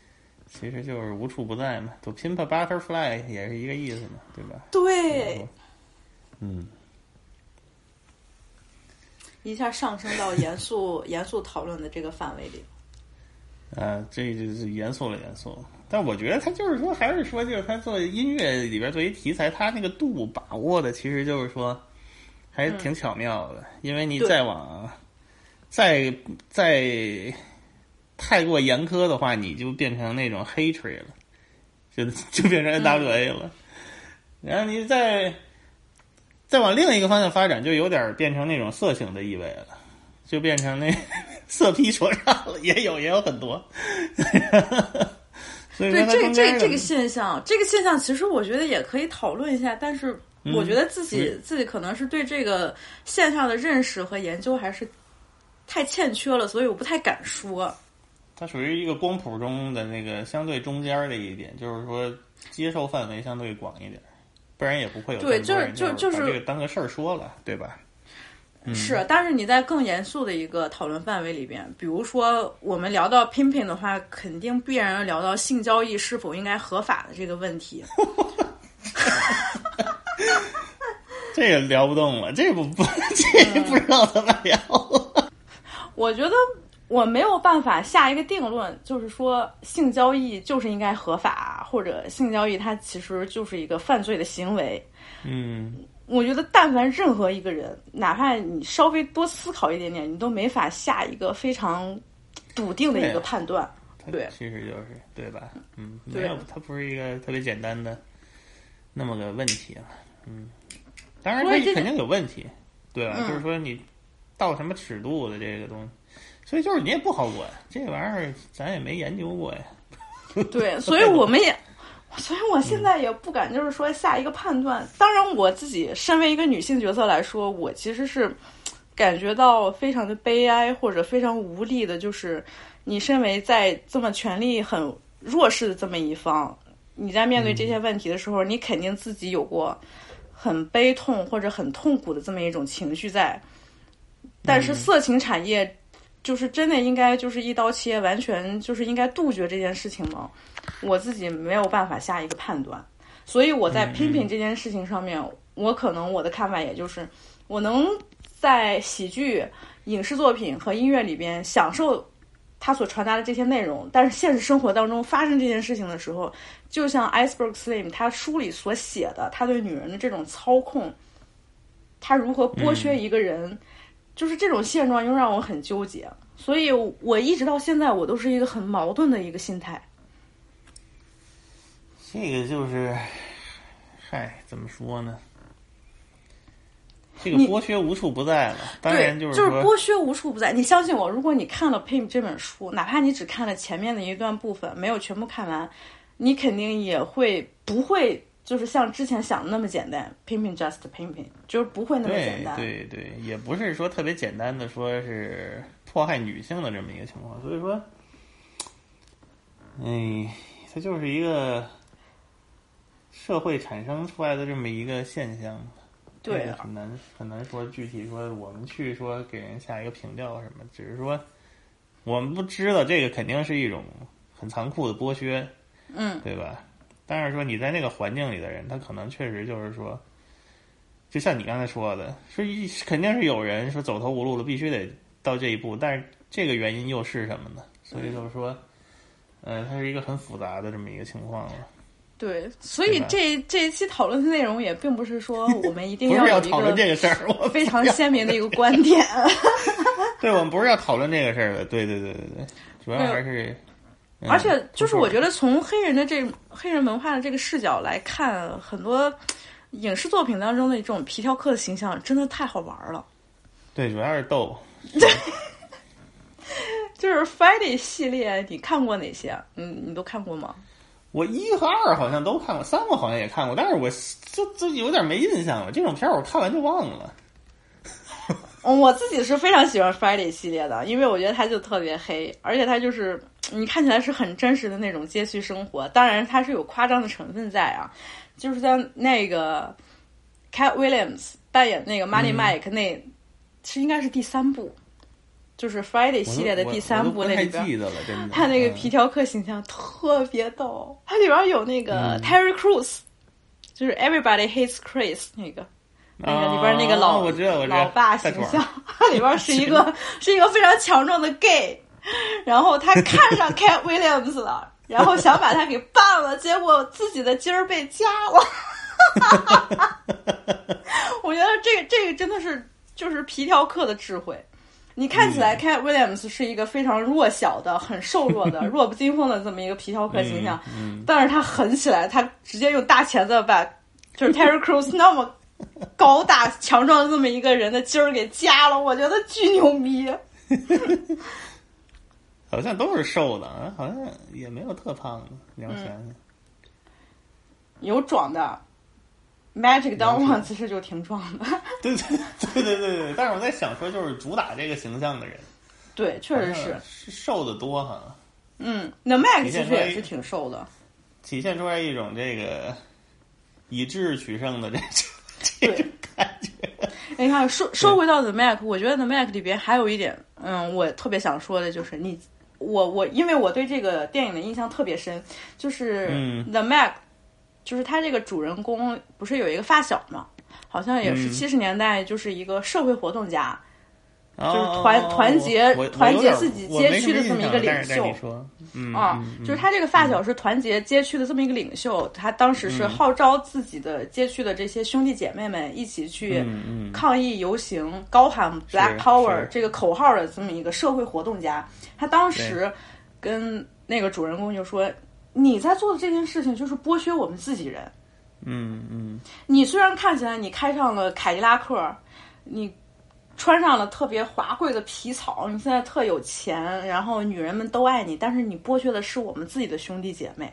其实就是无处不在嘛，都 pimp butterfly 也是一个意思嘛，对吧？对，嗯，一下上升到严肃 严肃讨论的这个范围里。啊，这就是严肃了，严肃了。但我觉得他就是说，还是说，就是他做音乐里边作为题材，他那个度把握的，其实就是说，还挺巧妙的。因为你再往再再太过严苛的话，你就变成那种 hatred 了，就就变成 NWA 了。然后你再再往另一个方向发展，就有点变成那种色情的意味了，就变成那色批说唱了，也有也有很多。所以说对这这这个现象，这个现象其实我觉得也可以讨论一下，但是我觉得自己、嗯自己可能是对这个现象的认识和研究还是太欠缺了，所以我不太敢说。它属于一个光谱中的那个相对中间的一点，就是说接受范围相对广一点，不然也不会有对就是就就是把这个当个事儿说了，对吧？嗯是，但是你在更严肃的一个讨论范围里边，比如说我们聊到 pimping 的话，肯定必然要聊到性交易是否应该合法的这个问题。这也聊不动了，这个不不，这个不知道怎么聊了。我觉得我没有办法下一个定论，就是说性交易就是应该合法，或者性交易它其实就是一个犯罪的行为。嗯，我觉得，但凡任何一个人，哪怕你稍微多思考一点点，你都没法下一个非常笃定的一个判断。对其实就是对吧？嗯，没有，它不是一个特别简单的那么个问题了。嗯，当然这这肯定有问题，对吧？嗯就是说你到什么尺度的这个东西，所以就是你也不好管，这玩意儿咱也没研究过呀。对，所以我们也，所以我现在也不敢就是说下一个判断。当然，我自己身为一个女性角色来说，我其实是感觉到非常的悲哀或者非常无力的，就是你身为在这么权力很弱势的这么一方，你在面对这些问题的时候，你肯定自己有过很悲痛或者很痛苦的这么一种情绪在。但是色情产业就是真的应该就是一刀切，完全就是应该杜绝这件事情吗？我自己没有办法下一个判断，所以我在嗯 pimping 这件事情上面，我可能我的看法也就是，我能在喜剧、影视作品和音乐里边享受他所传达的这些内容，但是现实生活当中发生这件事情的时候，就像 Iceberg Slim 他书里所写的，他对女人的这种操控，他如何剥削一个人，就是这种现状又让我很纠结。所以我一直到现在，我都是一个很矛盾的一个心态。这个就是，嗨，怎么说呢？这个剥削无处不在了。当，然就是就是，剥削无处不在。你相信我，如果你看了《Pimp》这本书，哪怕你只看了前面的一段部分，没有全部看完，你肯定也会不会就是像之前想的那么简单，pimping just pimping，就是不会那么简单。对对，也不是说特别简单的说是迫害女性的这么一个情况，所以说，哎，它就是一个社会产生出来的这么一个现象。对啊很难很难说具体说我们去说给人下一个评调什么，只是说我们不知道这个肯定是一种很残酷的剥削，嗯，对吧？但是说你在那个环境里的人，他可能确实就是说，就像你刚才说的，说一肯定是有人说走投无路了，必须得到这一步，但是这个原因又是什么呢？所以就是说，呃，它是一个很复杂的这么一个情况了。对，所以这这一期讨论的内容也并不是说 我们一定不是要讨论这个个事儿，我非常鲜明的一个观点。对，我们不是要讨论这个事儿的，对对对对对，主要还是，嗯而且就是我觉得，从黑人的这黑人文化的这个视角来看，很多影视作品当中的这种皮条客的形象真的太好玩了。对，主要是逗，对就是 Friday 系列，你看过哪些？嗯，你都看过吗？我一和二好像都看过，三我好像也看过，但是我就就有点没印象了。这种片儿我看完就忘了。嗯我自己是非常喜欢 Friday 系列的，因为我觉得它就特别黑，而且它就是你看起来是很真实的那种街区生活，当然它是有夸张的成分在啊。就是在那个 Cat Williams 扮演那个 Money 嗯 Mike 那，是应该是第三部，就是 Friday 系列的第三部那里边。记得了，真的。他那个嗯皮条客形象特别逗，它里边有那个嗯 Terry Crews，、就是 Everybody Hates Chris 那个，那个里边那个哦老、我知道我知道老爸形象，它 里边是一个是一个非常强壮的 gay，然后他看上 Cat Williams 了，然后想把他给办了，结果自己的筋儿被夹了。我觉得这个这个真的是就是皮条客的智慧。你看起来嗯。Cat Williams 是一个非常弱小的、很瘦弱的、弱不禁风的这么一个皮条客形象，嗯，但是他狠起来，他直接用大钳子把就是 Terry Crews 那么 高大强壮的这么一个人的筋儿给夹了，我觉得巨牛逼。好像都是瘦的，啊，好像也没有特胖的。你要想想，有壮的，Magic 当了 One 其实就挺壮的，对对对对对对。但是我在想说，就是主打这个形象的人，对，确实是，是瘦的多哈，嗯，那 Mac 其实也是挺瘦的，体现出来一种这个以智取胜的这种这对。种感觉。哎你看，说说回到 The Mac，我觉得 The Mac 里边还有一点，嗯，我特别想说的就是你，我我因为我对这个电影的印象特别深，就是嗯。The Mac，就是他这个主人公不是有一个发小嘛，好像也是嗯。七十年代，就是一个社会活动家，就是团团结团结自己街区的这么一个领袖，嗯啊，嗯就是他这个发小是团结街区的这么一个领袖，他当时是嗯。号召自己的街区的这些兄弟姐妹们一起去抗议游行，高喊 “Black Power” 这个口号的这么一个社会活动家。他当时跟那个主人公就说：“你在做的这件事情就是剥削我们自己人。嗯嗯。你虽然看起来你开上了凯迪拉克，你穿上了特别华贵的皮草，你现在特有钱，然后女人们都爱你，但是你剥削的是我们自己的兄弟姐妹。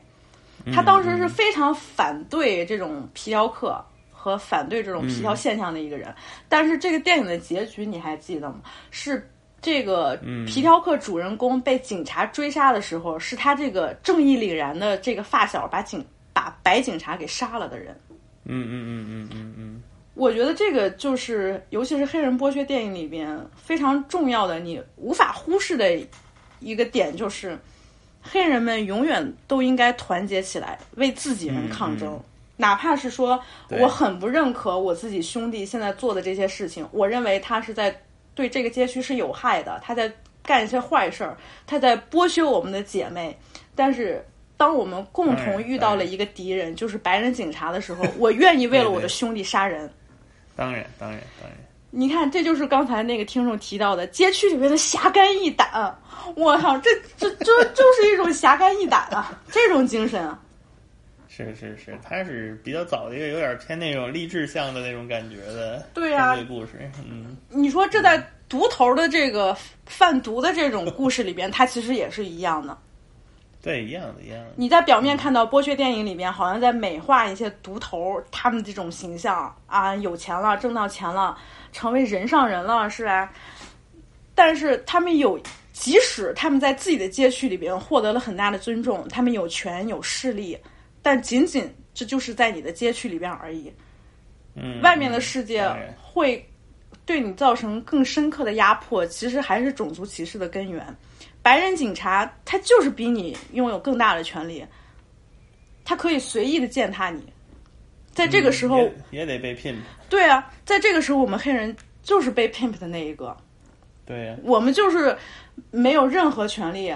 他当时是非常反对这种皮条客和反对这种皮条现象的一个人。但是这个电影的结局你还记得吗？是这个皮条客主人公被警察追杀的时候，是他这个正义凛然的这个发小把警把白警察给杀了的人。嗯嗯嗯嗯嗯嗯，我觉得这个就是，尤其是黑人剥削电影里边非常重要的，你无法忽视的一个点，就是黑人们永远都应该团结起来，为自己人抗争。嗯哪怕是说我很不认可我自己兄弟现在做的这些事情，我认为他是在对这个街区是有害的，他在干一些坏事儿，他在剥削我们的姐妹。但是，当我们共同遇到了一个敌人，就是白人警察的时候，我愿意为了我的兄弟杀人。当然当然当然，你看，这就是刚才那个听众提到的街区里面的侠肝义胆。我操，这这这就是一种侠肝义胆啊，这种精神啊。是是是，他是比较早的一个有点偏那种励志向的那种感觉的对啊犯罪故事，嗯你说这在毒头的这个贩毒的这种故事里边，它其实也是一样的。对，一样的一样的，你在表面看到剥削电影里边，好像在美化一些毒头他们这种形象啊，有钱了，挣到钱了，成为人上人了，是吧？但是他们有，即使他们在自己的街区里边获得了很大的尊重，他们有权有势力，但仅仅这就是在你的街区里边而已。嗯，外面的世界会对你造成更深刻的压迫，其实还是种族歧视的根源。白人警察他就是比你拥有更大的权利，他可以随意的践踏你。在这个时候，嗯也也得被 pimp。对啊，在这个时候，我们黑人就是被 pimp 的那一个，对呀、我们就是没有任何权利，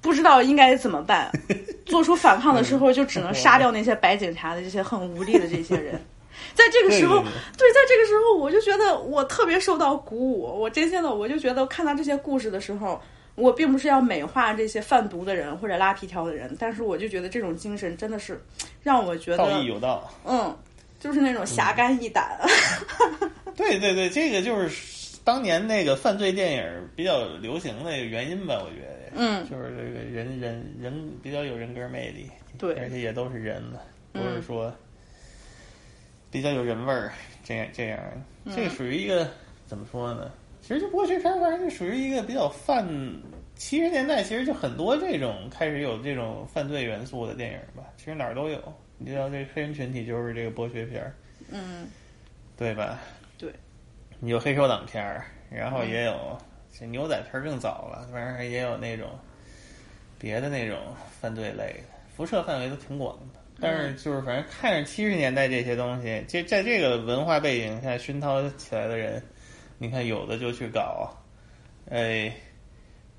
不知道应该怎么办，做出反抗的时候就只能杀掉那些白警察的这些很无力的这些人。在这个时候，对，在这个时候，我就觉得我特别受到鼓舞。我真心的，我就觉得看到这些故事的时候，我并不是要美化这些贩毒的人或者拉皮条的人，但是我就觉得这种精神真的是让我觉得道义，有道。嗯，就是那种侠肝义胆。对对对，这个就是当年那个犯罪电影比较流行的原因吧，我觉得。嗯就是这个人人人比较有人格魅力，对而且也都是人的，不嗯是说比较有人味儿，这样这样，嗯这个属于一个怎么说呢？其实这剥削片儿反正就属于一个比较犯。七十年代其实就很多这种开始有这种犯罪元素的电影吧，其实哪儿都有。你知道这黑人群体就是这个剥削片儿，嗯，对吧？对，你有黑手党片儿，然后也有这牛仔片儿更早了，反正也有那种别的那种犯罪类的，辐射范围都挺广的。但是就是反正看着七十年代这些东西，这在这个文化背景下熏陶起来的人，你看有的就去搞，哎，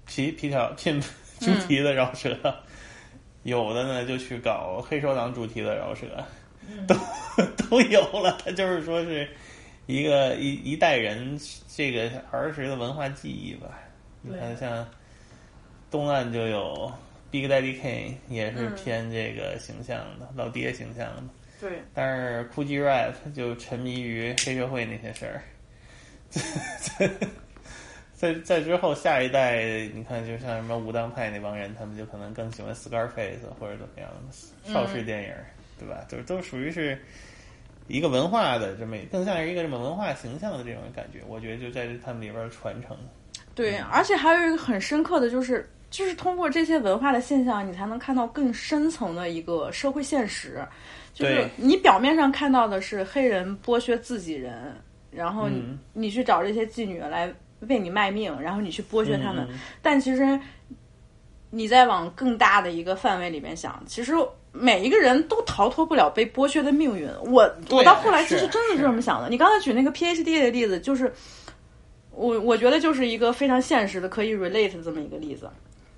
皮皮条拼主题的饶舌，有的呢就去搞黑手党主题的饶舌，都都有了。他就是说是一个一一代人这个儿时的文化记忆吧。你看像东岸就有 Big Daddy Kane，也是嗯偏这个形象的、老爹形象的。对，但是 c o o g i Rap 就沉迷于黑社会那些事儿。在在之后下一代，你看就像什么武当派那帮人，他们就可能更喜欢 Scarface 或者怎么样的邵氏电影，对吧？就都属于是一个文化的这么，更像是一个这么文化形象的这种感觉。我觉得就在他们里边传承。对，而且还有一个很深刻的就是，就是通过这些文化的现象，你才能看到更深层的一个社会现实。就是你表面上看到的是黑人剥削自己人，然后你、嗯你去找这些妓女来为你卖命，然后你去剥削他们。嗯但其实你再往更大的一个范围里面想，其实每一个人都逃脱不了被剥削的命运。我我到后来其实真的是这么想的。你刚才举那个 PhD 的例子，就是我我觉得就是一个非常现实的可以 relate 的这么一个例子。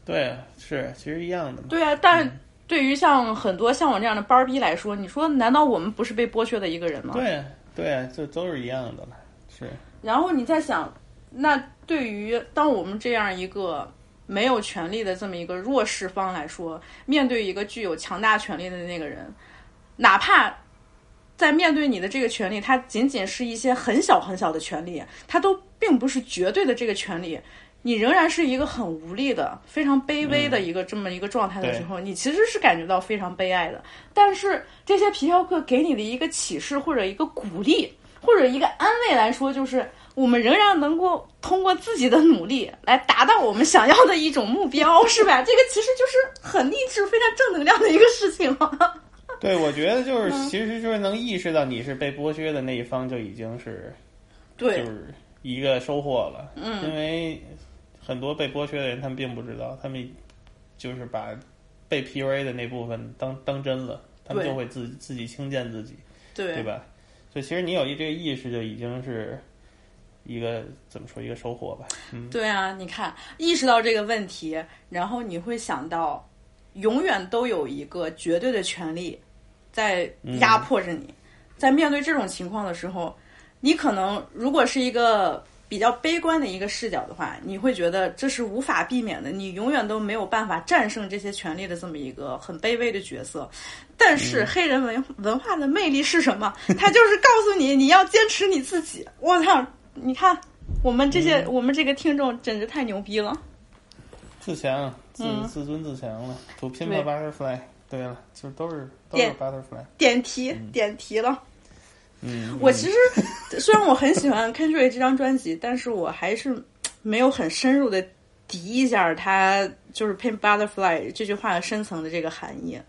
对，是其实一样的嘛。对啊，但是对于像很多像我这样的班儿逼来说，你说难道我们不是被剥削的一个人吗？对对啊，这都是一样的嘛。是，然后你再想，那对于当我们这样一个没有权利的这么一个弱势方来说，面对一个具有强大权利的那个人，哪怕在面对你的这个权利，它仅仅是一些很小很小的权利，它都并不是绝对的这个权利。你仍然是一个很无力的、非常卑微的一个这么一个状态的时候，你其实是感觉到非常悲哀的。但是这些皮条客给你的一个启示或者一个鼓励，或者一个安慰来说，就是我们仍然能够通过自己的努力来达到我们想要的一种目标，是吧？这个其实就是很励志、非常正能量的一个事情了。对，我觉得就是，嗯其实就是能意识到你是被剥削的那一方，就已经是对就是一个收获了。嗯因为很多被剥削的人，他们并不知道，他们就是把被 PUA 的那部分当当真了，他们就会自自己轻贱自己，对对吧？所以其实你有一这个意识，就已经是一个怎么说一个收获吧。嗯，对啊，你看，意识到这个问题，然后你会想到，永远都有一个绝对的权利在压迫着你。在面对这种情况的时候，你可能如果是一个比较悲观的一个视角的话，你会觉得这是无法避免的，你永远都没有办法战胜这些权利的这么一个很卑微的角色。但是黑人文文化的魅力是什么？它就是告诉你，你要坚持你自己。我操，你看我们这些、我们这个听众简直太牛逼了。自强，自、嗯自尊自强了。Pimp 对 a butterfly，对了，就都是都是点 butterfly。点题，点题了。嗯，我其实 虽然我很喜欢 Kendrick 这张专辑，但是我还是没有很深入的提一下他就是 “Pink butterfly” 这句话的深层的这个含义。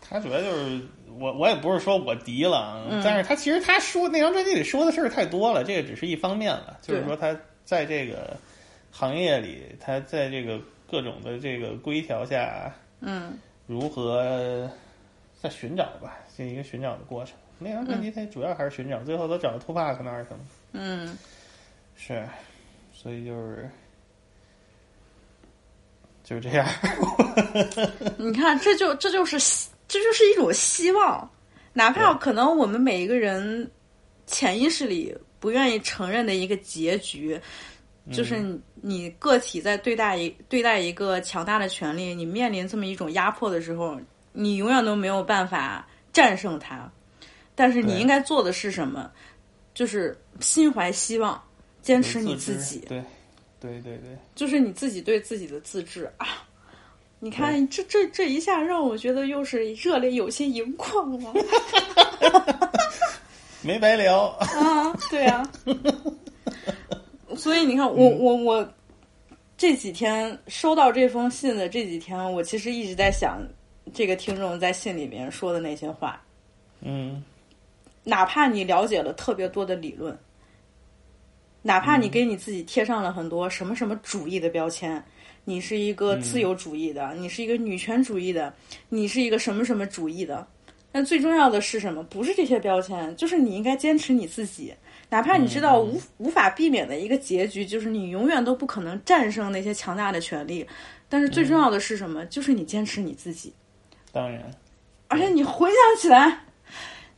他主要就是我，我也不是说我敌了但是他其实他说那张专辑里说的事儿太多了，这个只是一方面了。就是说他在这个行业里，他在这个各种的这个规条下，嗯如何在寻找吧，这一个寻找的过程。那张专辑它主要还是寻找，最后都找到 Tupac 那儿去了。嗯，是，所以就是就这样。你看，这就这就是希这就是一种希望，哪怕可能我们每一个人潜意识里不愿意承认的一个结局，就是你你个体在对待一对待一个强大的权利，你面临这么一种压迫的时候，你永远都没有办法战胜它。但是你应该做的是什么？就是心怀希望，坚持你自己。对，对对对，就是你自己对自己的自制啊。你看，这这这一下让我觉得又是热泪有些盈眶了没白聊。啊！对啊，所以你看，我我我这几天收到这封信的这几天，我其实一直在想这个听众在信里面说的那些话。嗯，哪怕你了解了特别多的理论，哪怕你给你自己贴上了很多什么什么主义的标签，你是一个自由主义的，你是一个女权主义的，你是一个什么什么主义的，但最重要的是什么？不是这些标签，就是你应该坚持你自己。哪怕你知道无、无法避免的一个结局，就是你永远都不可能战胜那些强大的权力，但是最重要的是什么？就是你坚持你自己。当然，而且你回想起来，你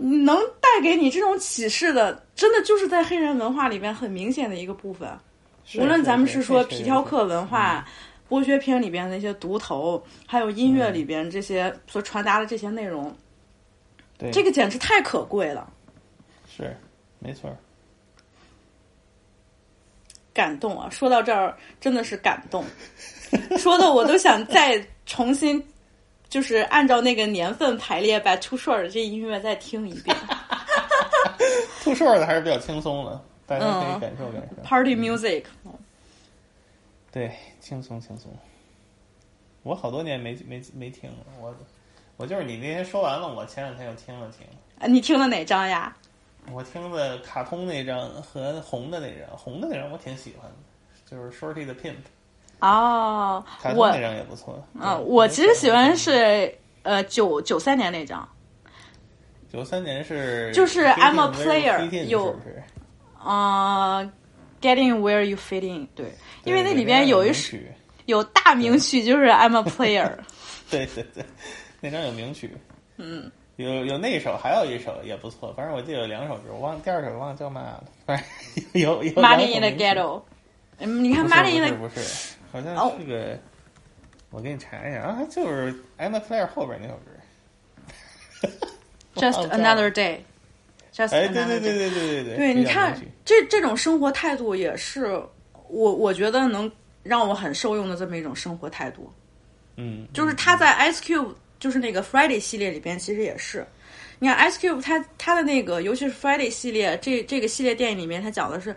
能带给你这种启示的，真的就是在黑人文化里边很明显的一个部分。无论咱们是说皮条客文化、剥削片里边那些毒头，还有音乐里边这些所传达的这些内容，对这个简直太可贵了，是没错儿。感动啊！说到这儿真的是感动，说的我都想再重新。就是按照那个年份排列，把 Too Short 的这音乐再听一遍。吐顺的还是比较轻松的，大家可以嗯感受感受。Party music，对，轻松轻松。我好多年没没没听了，我我就是你那天说完了，我前两天又听了听。啊你听了哪张呀？我听的卡通那张和红的那张，红的那张我挺喜欢的，就是 Shorty 的 Pimp，哦，我那张也不错。啊，对我其实喜欢是呃九九三年那张，九三年是就是 I'm a In，有？啊、g e t t i n g Where You Fit In，对，因为那里边有一首有大名曲，就是 I'm a Player，对对对，那张有名曲，嗯，有有那首，还有一首也不错，反正我记得有两首歌，我忘第二首忘了叫嘛了，反正 有有有 Money in the Ghetto，嗯，你看 Money in the 是不是，好像哦是个，我给你查一下啊，就是 I'm a Player 后边那首歌。Just Another Day，Just 哎，Another 对 Day，对对对对对对，对，你看这这种生活态度也是我我觉得能让我很受用的这么一种生活态度。嗯，就是他在 Ice Cube 就是那个 Friday 系列里边，其实也是。你看 Ice Cube 他他的那个，尤其是 Friday 系列这这个系列电影里面，他讲的是，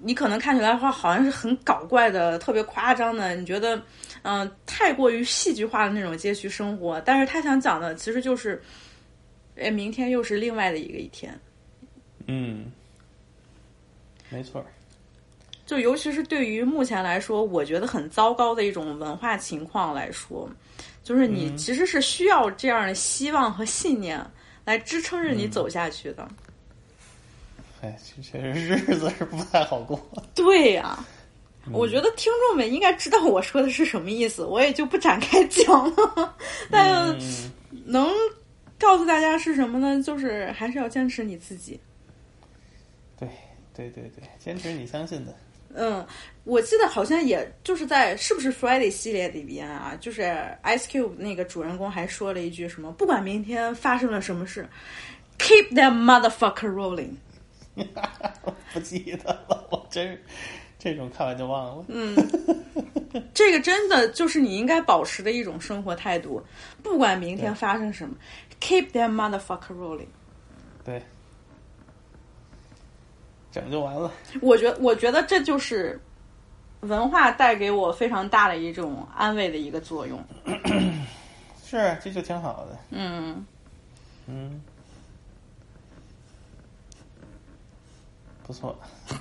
你可能看起来的话好像是很搞怪的、特别夸张的，你觉得嗯、太过于戏剧化的那种街区生活，但是他想讲的其实就是，哎，明天又是另外的一个一天。嗯，没错儿，就尤其是对于目前来说，我觉得很糟糕的一种文化情况来说，就是你其实是需要这样的希望和信念来支撑着你走下去的。哎，确确实日子是不太好过。对呀、我觉得听众们应该知道我说的是什么意思，我也就不展开讲了。但嗯，能告诉大家是什么呢？就是还是要坚持你自己。对对对对，坚持你相信的。嗯，我记得好像也就是在是不是 Friday 系列里边啊，就是 Ice Cube 那个主人公还说了一句什么，不管明天发生了什么事，keep that motherfucker rolling。不记得了，我真是这种看完就忘了。嗯，这个真的就是你应该保持的一种生活态度，不管明天发生什么，keep that motherfucker rolling。对，整就完了。我觉我觉得这就是文化带给我非常大的一种安慰的一个作用。是，这就挺好的。嗯，嗯，不错，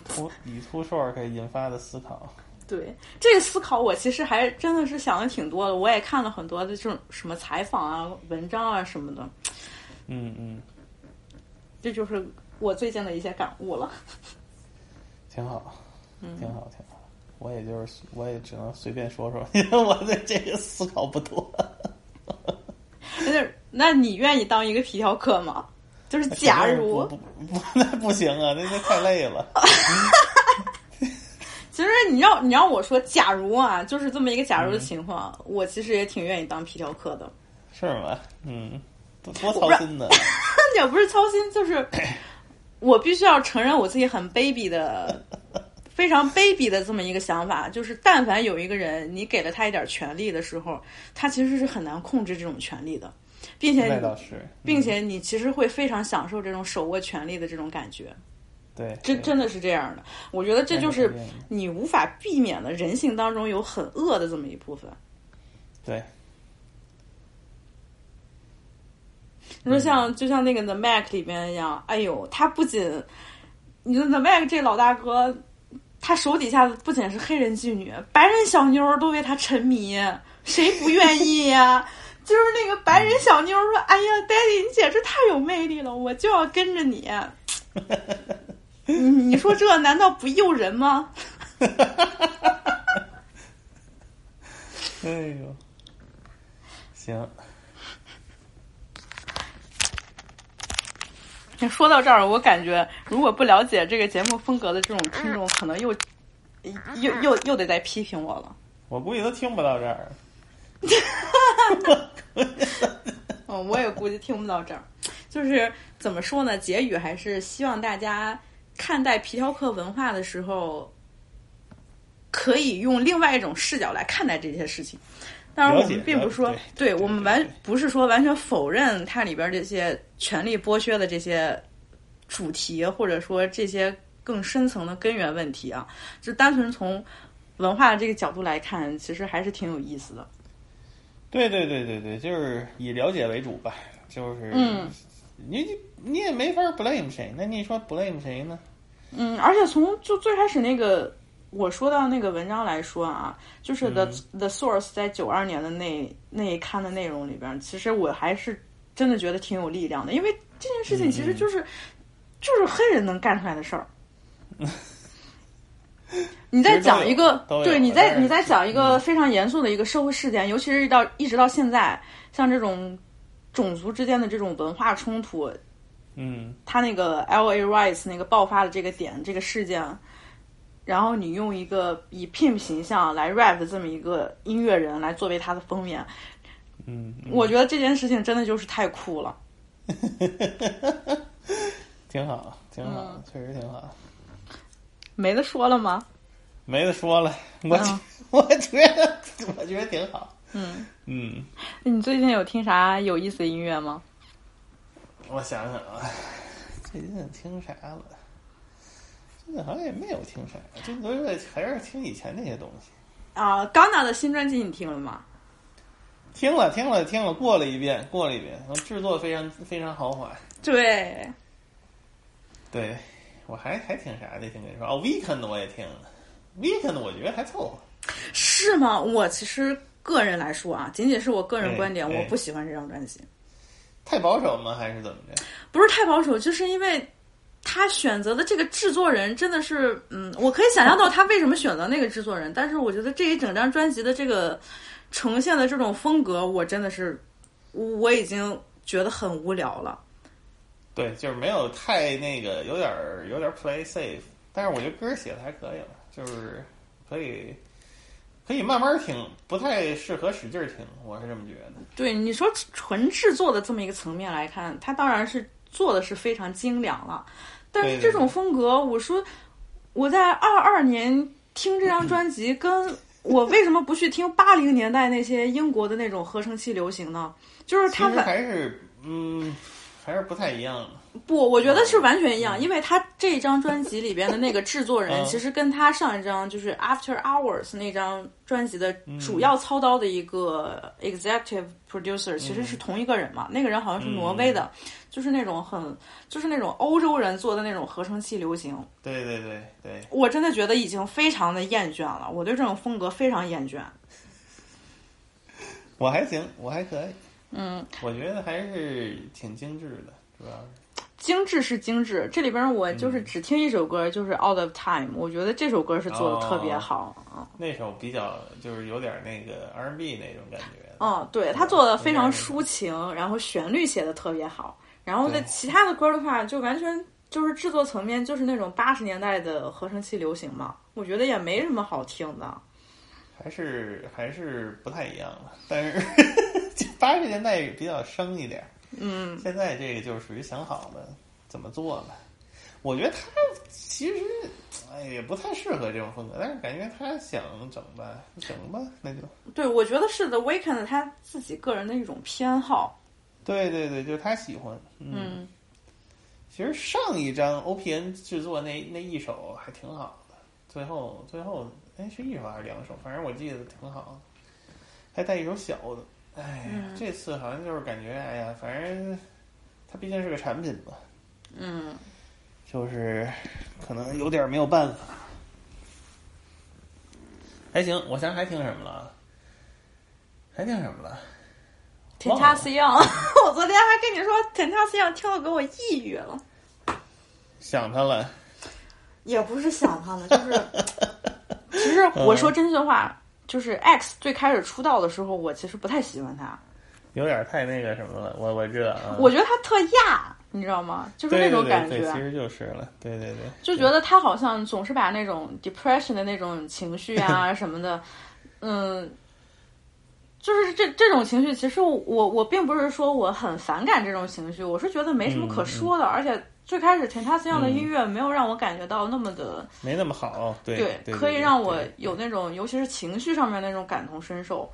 图以图说可以引发的思考。对这个思考，我其实还真的是想的挺多的。我也看了很多的这种什么采访啊、文章啊什么的，嗯嗯，这就是我最近的一些感悟了。挺好，嗯挺好，挺好。我也就是，我也只能随便说说，因为我对这个思考不多。那那你愿意当一个皮条客吗？就是假如不，不不，那不行啊，那那太累了。其实你让你让我说，假如啊，就是这么一个假如的情况，我其实也挺愿意当皮条客的。是吗？嗯，多多操心呢。也不是操心，就是我必须要承认我自己很卑鄙的、非常卑鄙的这么一个想法，就是但凡有一个人你给了他一点权利的时候，他其实是很难控制这种权利的，并且并且你其实会非常享受这种手握权力的这种感觉，对，对。真真的是这样的。我觉得这就是你无法避免的人性当中有很恶的这么一部分。对，你说像就像那个 The Mac 里边一样，哎呦，他不仅，你说 The Mac 这老大哥，他手底下的不仅是黑人妓女，白人小妞都为他沉迷，谁不愿意呀、就是那个白人小妞说：“哎呀，Daddy，你简直太有魅力了，我就要跟着你。”你你说这难道不诱人吗？哎呦，行，说到这儿，我感觉如果不了解这个节目风格的这种听众，可能又又又又得再批评我了。我估计都听不到这儿。嗯，我也估计听不到这儿。就是怎么说呢？结语还是希望大家看待皮条客文化的时候，可以用另外一种视角来看待这些事情。当然，我们并不是说对我们完不是说完全否认它里边这些权力剥削的这些主题，或者说这些更深层的根源问题啊，就单纯从文化这个角度来看，其实还是挺有意思的。对对对对对，就是以了解为主吧。就是，嗯，你你你也没法 blame 谁，那你说 blame 谁呢？嗯，而且从就最开始那个我说到那个文章来说啊，就是 the、the source 在九二年的那那一刊的内容里边，其实我还是真的觉得挺有力量的，因为这件事情其实就是、就是黑人能干出来的事儿。你在讲一个对，你在你在讲一个非常严肃的一个社会事件，尤其是到一直到现在，像这种种族之间的这种文化冲突，嗯，他那个 L A Rice 那个爆发的这个点这个事件，然后你用一个以 Pimp 形象来 rap 的这么一个音乐人来作为他的封面，嗯，我觉得这件事情真的就是太酷了。挺好，挺好，嗯确实挺好。没得说了吗？没得说了，我、嗯 我觉得我觉得挺好。嗯，嗯，你最近有听啥有意思的音乐吗？我想想啊，最近听啥了？最近好像也没有听啥，这都是还是听以前那些东西。啊，刚拿的新专辑你听了吗？听了听了听了，过了一遍，过了一遍，制作非常非常豪华。对，对，我还还挺啥的？听跟你说哦，Weekend 我也听了，Weekend 我觉得还凑合。是吗？我其实个人来说啊，仅仅是我个人哎观点，哎我不喜欢这张专辑。太保守吗？还是怎么着？不是太保守，就是因为他选择的这个制作人真的是，嗯，我可以想象到他为什么选择那个制作人，但是我觉得这一整张专辑的这个呈现的这种风格，我真的是我已经觉得很无聊了。对，就是没有太那个，有点儿有点儿 play safe，但是我觉得歌儿写的还可以了，就是可以可以慢慢听，不太适合使劲儿听，我是这么觉得。对你说纯制作的这么一个层面来看，它当然是做的是非常精良了，但是这种风格，我说我在二二年听这张专辑，跟我为什么不去听八零年代那些英国的那种合成器流行呢？就是他们还是嗯，还是不太一样的。不，我觉得是完全一样，因为他这张专辑里边的那个制作人，嗯其实跟他上一张就是 After Hours 那张专辑的嗯主要操刀的一个 executive producer，、其实是同一个人嘛。那个人好像是挪威的，就是那种很就是那种欧洲人做的那种合成器流行。对对对对，我真的觉得已经非常的厌倦了，我对这种风格非常厌倦。我还行，我还可以。嗯，我觉得还是挺精致的，主要是。精致是精致，这里边我嗯就是只听一首歌，就是 Out of Time，我觉得这首歌是做的特别好。嗯那首比较就是有点那个 R&B 那种感觉。嗯，对他做的非常抒情，然后旋律写的特别好，然后在其他的歌的话，就完全就是制作层面就是那种八十年代的合成器流行嘛，我觉得也没什么好听的。还是还是不太一样了，但是八十年代比较生一点，嗯，现在这个就是属于想好了怎么做了。我觉得他其实哎也不太适合这种风格，但是感觉他想整吧，整吧，那就对，我觉得是 The Weeknd 他自己个人的一种偏好。对对对，就是他喜欢。嗯，嗯，其实上一张 OPN 制作那那一首还挺好的，最后最后哎是一首还是两首，反正我记得挺好的，还带一首小的。哎，嗯这次好像就是感觉哎呀，反正它毕竟是个产品嘛，嗯，就是可能有点没有办法。还行，我想还听什么了？还听什么了？Tentacion，我昨天还跟你说 Tentacion 听了给我抑郁了，想他了。也不是想他了，就是其实我说真心话，就是 X 最开始出道的时候，我其实不太喜欢他，有点太那个什么了，我我知道啊。我觉得他特亚，你知道吗？就是那种感觉，对对对，其实就是了，对对对，就觉得他好像总是把那种 depression 的那种情绪啊 什么的，嗯，就是这这种情绪，其实我我并不是说我很反感这种情绪，我是觉得没什么可说的，而且最开始 Tentacion 的音乐没有让我感觉到那么的。没那么好，对对，对，可以让我有那种，尤其是情绪上面那种感同身受。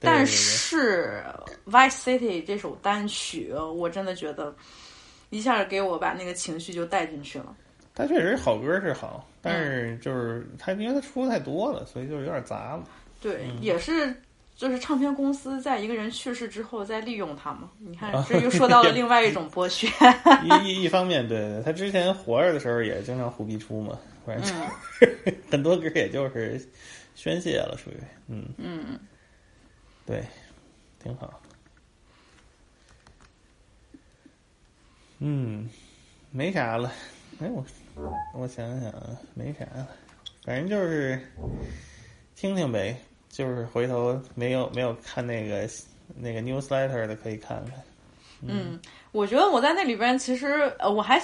但是《Vice City》这首单曲，我真的觉得一下给我把那个情绪就带进去了。他确实好歌是好，但嗯是就是他因为他出的太多了，所以就是有点杂了。对，嗯也是。就是唱片公司在一个人去世之后再利用他嘛？你看啊，这又说到了另外一种剥削。一一一方面，对对，他之前活着的时候也经常胡逼出嘛，反正嗯、很多歌也就是宣泄了，属于嗯嗯，对，挺好。嗯，没啥了。哎，我我想想啊，没啥了，反正就是听听呗。就是回头没有没有看那个那个 newsletter 的，可以看看。嗯，我觉得我在那里边其实呃，我还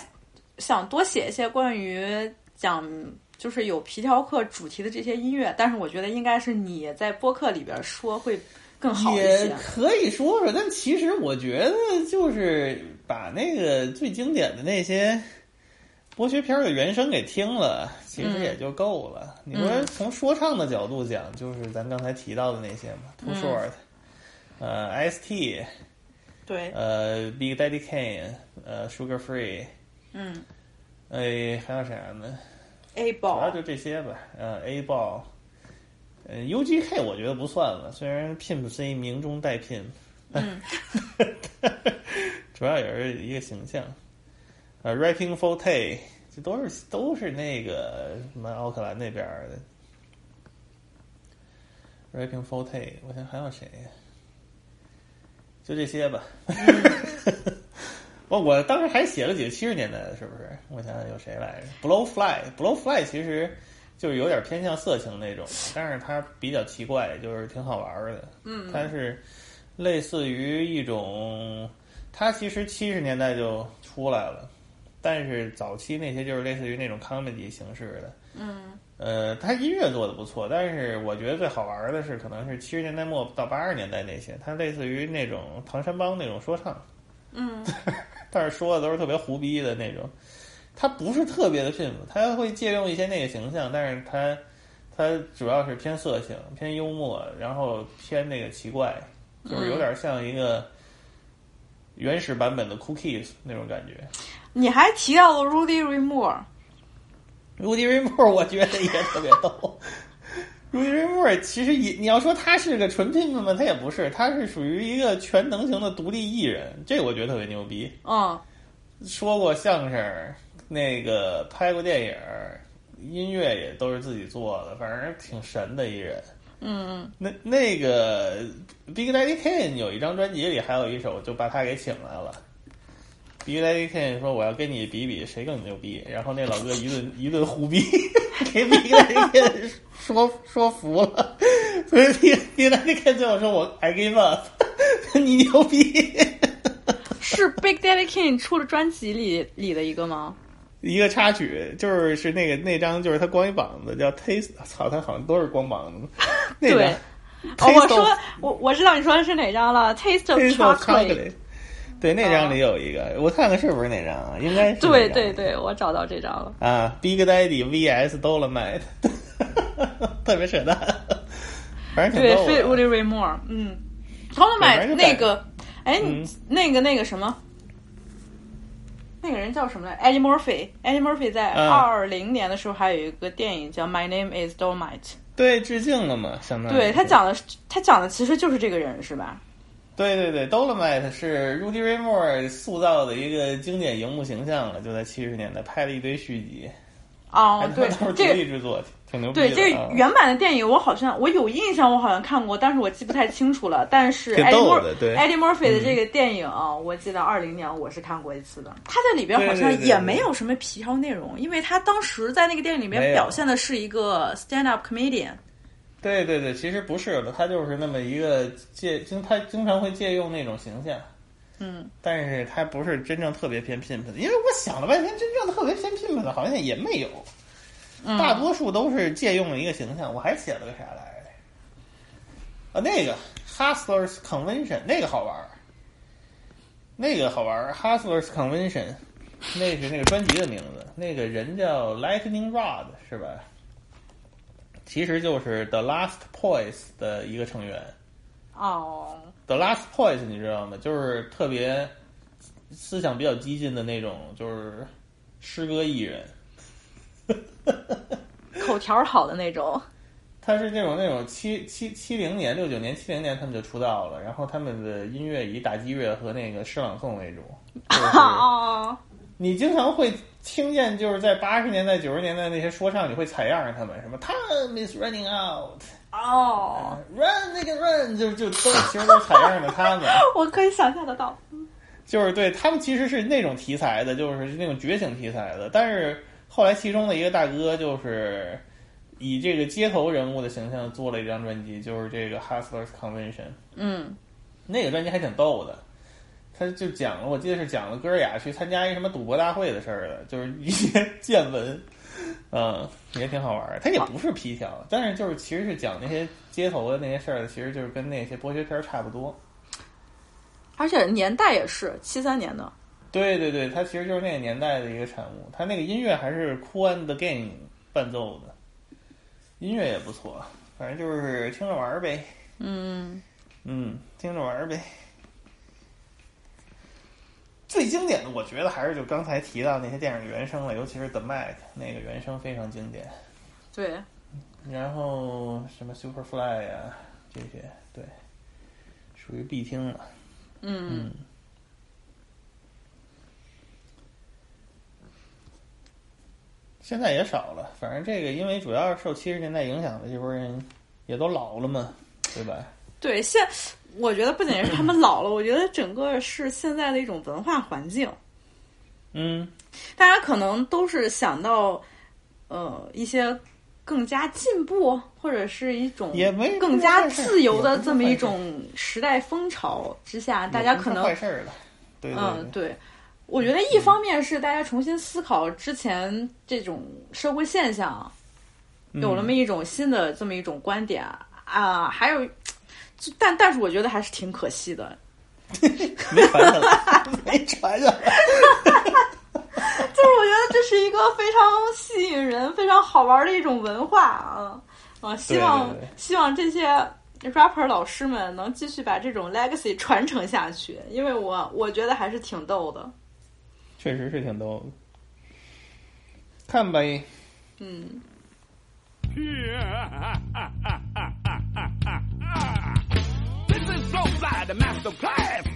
想多写一些关于讲就是有皮条客主题的这些音乐，但是我觉得应该是你在播客里边说会更好一也。可以说说，但其实我觉得就是把那个最经典的那些剥削片儿的原声给听了，其实嗯也就够了。你说嗯从说唱的角度讲，就是咱刚才提到的那些嘛，Too 嗯 Short，、呃，S.T，对，呃，Big Daddy Kane，呃，Sugar Free，嗯哎，还有啥呢？，A 主要 ball，就这些吧。呃，A 报，呃，UGK 我觉得不算了，虽然 Pimp C 名中带 Pimp，嗯 主要也是一个形象。呃，Rapping Forte，这都是都是那个什么奥克兰那边的。Rapping Forte，我想还有谁呀？就这些吧。我 我当时还写了几个七十年代的，是不是？我想想有谁来着？Blowfly，Blowfly 其实就是有点偏向色情那种，但是它比较奇怪，就是挺好玩的。嗯它是类似于一种，它其实七十年代就出来了，但是早期那些就是类似于那种 comedy 形式的。嗯呃，他音乐做的不错，但是我觉得最好玩的是可能是七十年代末到八十年代那些，他类似于那种唐山帮那种说唱。嗯 但是说的都是特别胡逼的那种，他不是特别的驯服，他会借用一些那个形象，但是他他主要是偏色情、偏幽默，然后偏那个奇怪，就是有点像一个原始版本的 Cookies 那种感觉。你还提到了 Rudy Ray Moore，Rudy Ray Moore 我觉得也特别逗。Rudy Ray Moore 其实也你要说他是个纯 pimp 吗？他也不是，他是属于一个全能型的独立艺人，这个我觉得特别牛逼。嗯，说过相声，那个拍过电影，音乐也都是自己做的，反正挺神的一人。嗯，那那个 Big Daddy Kane 有一张专辑里还有一首就把他给请来了。big daddy ken 说我要跟你比比谁更牛逼。然后那老哥一顿一顿胡逼 给 big daddy ken 说说服了。Big daddy ken 最后说我 i give up 你牛逼。是 big daddy ken 出的专辑里里的一个吗？一个插曲就是是那个那张就是他光一膀子叫 taste 操他好像都是光膀子。那个我说我我知道你说的是哪张了 taste of chocolate 对，那张里有一个，我看看是不是那张啊？应该是对对对，我找到这张了。啊，Big Daddy vs Dolomite，特别扯淡，反正挺对逗的。，Rudy Ray Moore，嗯，Dolomite 那个，哎，你嗯那个那个什么，那个人叫什么来？Eddie Murphy，Eddie Murphy 在嗯二零年的时候还有一个电影叫《My Name Is Dolomite》，对，致敬了嘛，相当于对他讲的他讲的其实就是这个人是吧？对对对，Dolomite 是 Rudy Ray Moore 塑造的一个经典荧幕形象了，就在七十年代拍了一堆续集，哦，对都是独这个立制作，挺牛逼对，的。这原版的电影我好像我有印象，我好像看过，但是我记不太清楚了。但是 Eddie Murphy 的这个电影啊，我记得二零年我是看过一次的。他在里边好像也没有什么皮条内容，因为他当时在那个电影里面表现的是一个 stand up comedian。对对对，其实不是的，他就是那么一个借经，他经常会借用那种形象，嗯，但是他不是真正特别偏 pimp 的，因为我想了半天，真正特别偏 pimp 的好像也没有，嗯大多数都是借用了一个形象。我还写了个啥来着？啊，那个 Hustlers Convention 那个好玩儿，那个好玩儿，Hustlers Convention，那是那个专辑的名字，那个人叫 Lightning Rod 是吧？其实就是 The Last Poise 的一个成员。哦，The Last Poise 你知道吗？就是特别思想比较激进的那种，就是诗歌艺人。口条好的那种。他是那种那种七七七零年、六九年、七零年他们就出道了，然后他们的音乐以打击乐和那个诗朗诵为主。就是 哦，你经常会听见，就是在八十年代、九十年代那些说唱，你会采样他们什么 “Time is running out”，哦，run 那个 run，就就都其实都采样的他们。我可以想象得到。就是对他们其实是那种题材的，就是那种觉醒题材的。但是后来其中的一个大哥就是以这个街头人物的形象做了一张专辑，就是这个 Hustlers Convention。嗯，那个专辑还挺逗的，他就讲了，我记得是讲了哥俩去参加一什么赌博大会的事儿的，就是一些 见闻，嗯，也挺好玩儿。他也不是皮条，但是就是其实是讲那些街头的那些事儿的，其实就是跟那些剥削片儿差不多。而且年代也是七三年的。对对对，它其实就是那个年代的一个产物。它那个音乐还是 Cool and the Gang 伴奏的，音乐也不错，反正就是听着玩儿呗。嗯，嗯，听着玩儿呗。最经典的，我觉得还是就刚才提到那些电影原声了，尤其是 The Mac 那个原声非常经典。对，然后什么 Superfly 呀、这些，对，属于必听了。嗯，现在也少了，反正这个因为主要是受七十年代影响的这波人也都老了嘛，对吧？对，现我觉得不仅是他们老了，我觉得整个是现在的一种文化环境，嗯，大家可能都是想到呃一些更加进步，或者是一种也没更加自由的这么一种时代风潮之下，大家可能坏事儿了。对对嗯，对，我觉得一方面是大家重新思考之前这种社会现象，嗯。有那么一种新的这么一种观点啊，还有，就但但是我觉得还是挺可惜的，没传下来，没传下来。就是我觉得这是一个非常吸引人、非常好玩的一种文化啊啊！希望对对对希望这些 rapper 老师们能继续把这种 legacy 传承下去，因为我我觉得还是挺逗的。确实是挺逗的。看呗，嗯，so the master class.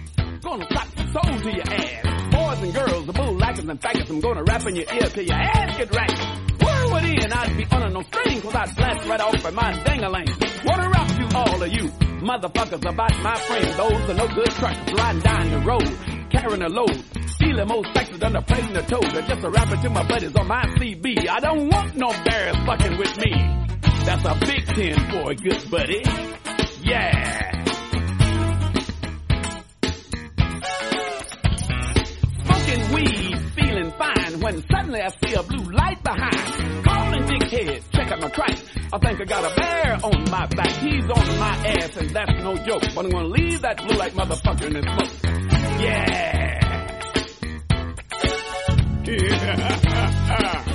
Gonna slap the soul to your ass. Boys and girls, the bull and faggots, I'm gonna rap in your ear till your ass get right. Word in, I'd be under no string, cause I'd blast right off at my dang-a-lang. Wanna rock you, all of you, motherfuckers about my friends. Those are no good truckers riding down the road, carrying a load. Stealing more sexes than the president of toes. I just a rapping to my buddies on my CB. I don't want no bears fucking with me. That's a big ten for a good buddy. Yeah. When suddenly I see a blue light behind. Calling dickhead, check out my track. I think I got a bear on my back. He's on my ass and that's no joke. But I'm gonna leave that blue light motherfucker in his smoke. Yeah.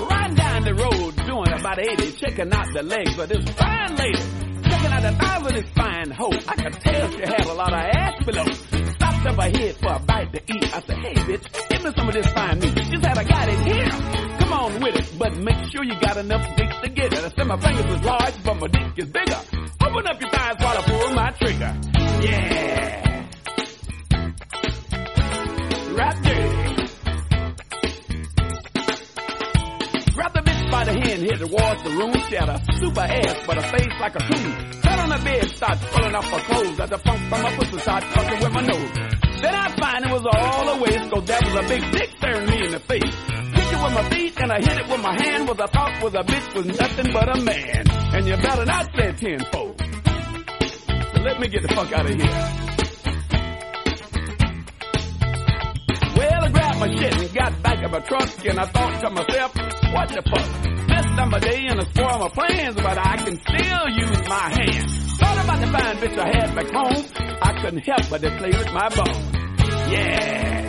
Riding down the road doing about 80, checking out the legs of this fine lady. Checking out the thighs of this fine hoe. I could tell she had a lot of ass below. Up her head for a bite to eat. I said, hey bitch, give me some of this fine meat. She said, I got it here. Come on with it, but make sure you got enough dick to get it. I said my fingers is large, but my dick is bigger. Open up your thighs while I pull my trigger. Yeah. Rap dirty. The hand, head towards the room. A super ass, but a face like a coon. Fell on the bed, start pulling off her clothes. As the funk from my pussy start fucking with my nose. Then I find it was all a waste, cause there was a big dick staring me in the face. Kicked it with my feet and I hit it with my hand. Was I thought was a bitch was nothing but a man. And you better not say tenfold. So let me get the fuck out of here. Well, my shit and got back in my truck, and I thought to myself, what the fuck? Messed up my day and I spoiled my plans, but I can still use my hand. Thought about the fine bitch I had back home. I couldn't help but to play with my bones. Yeah.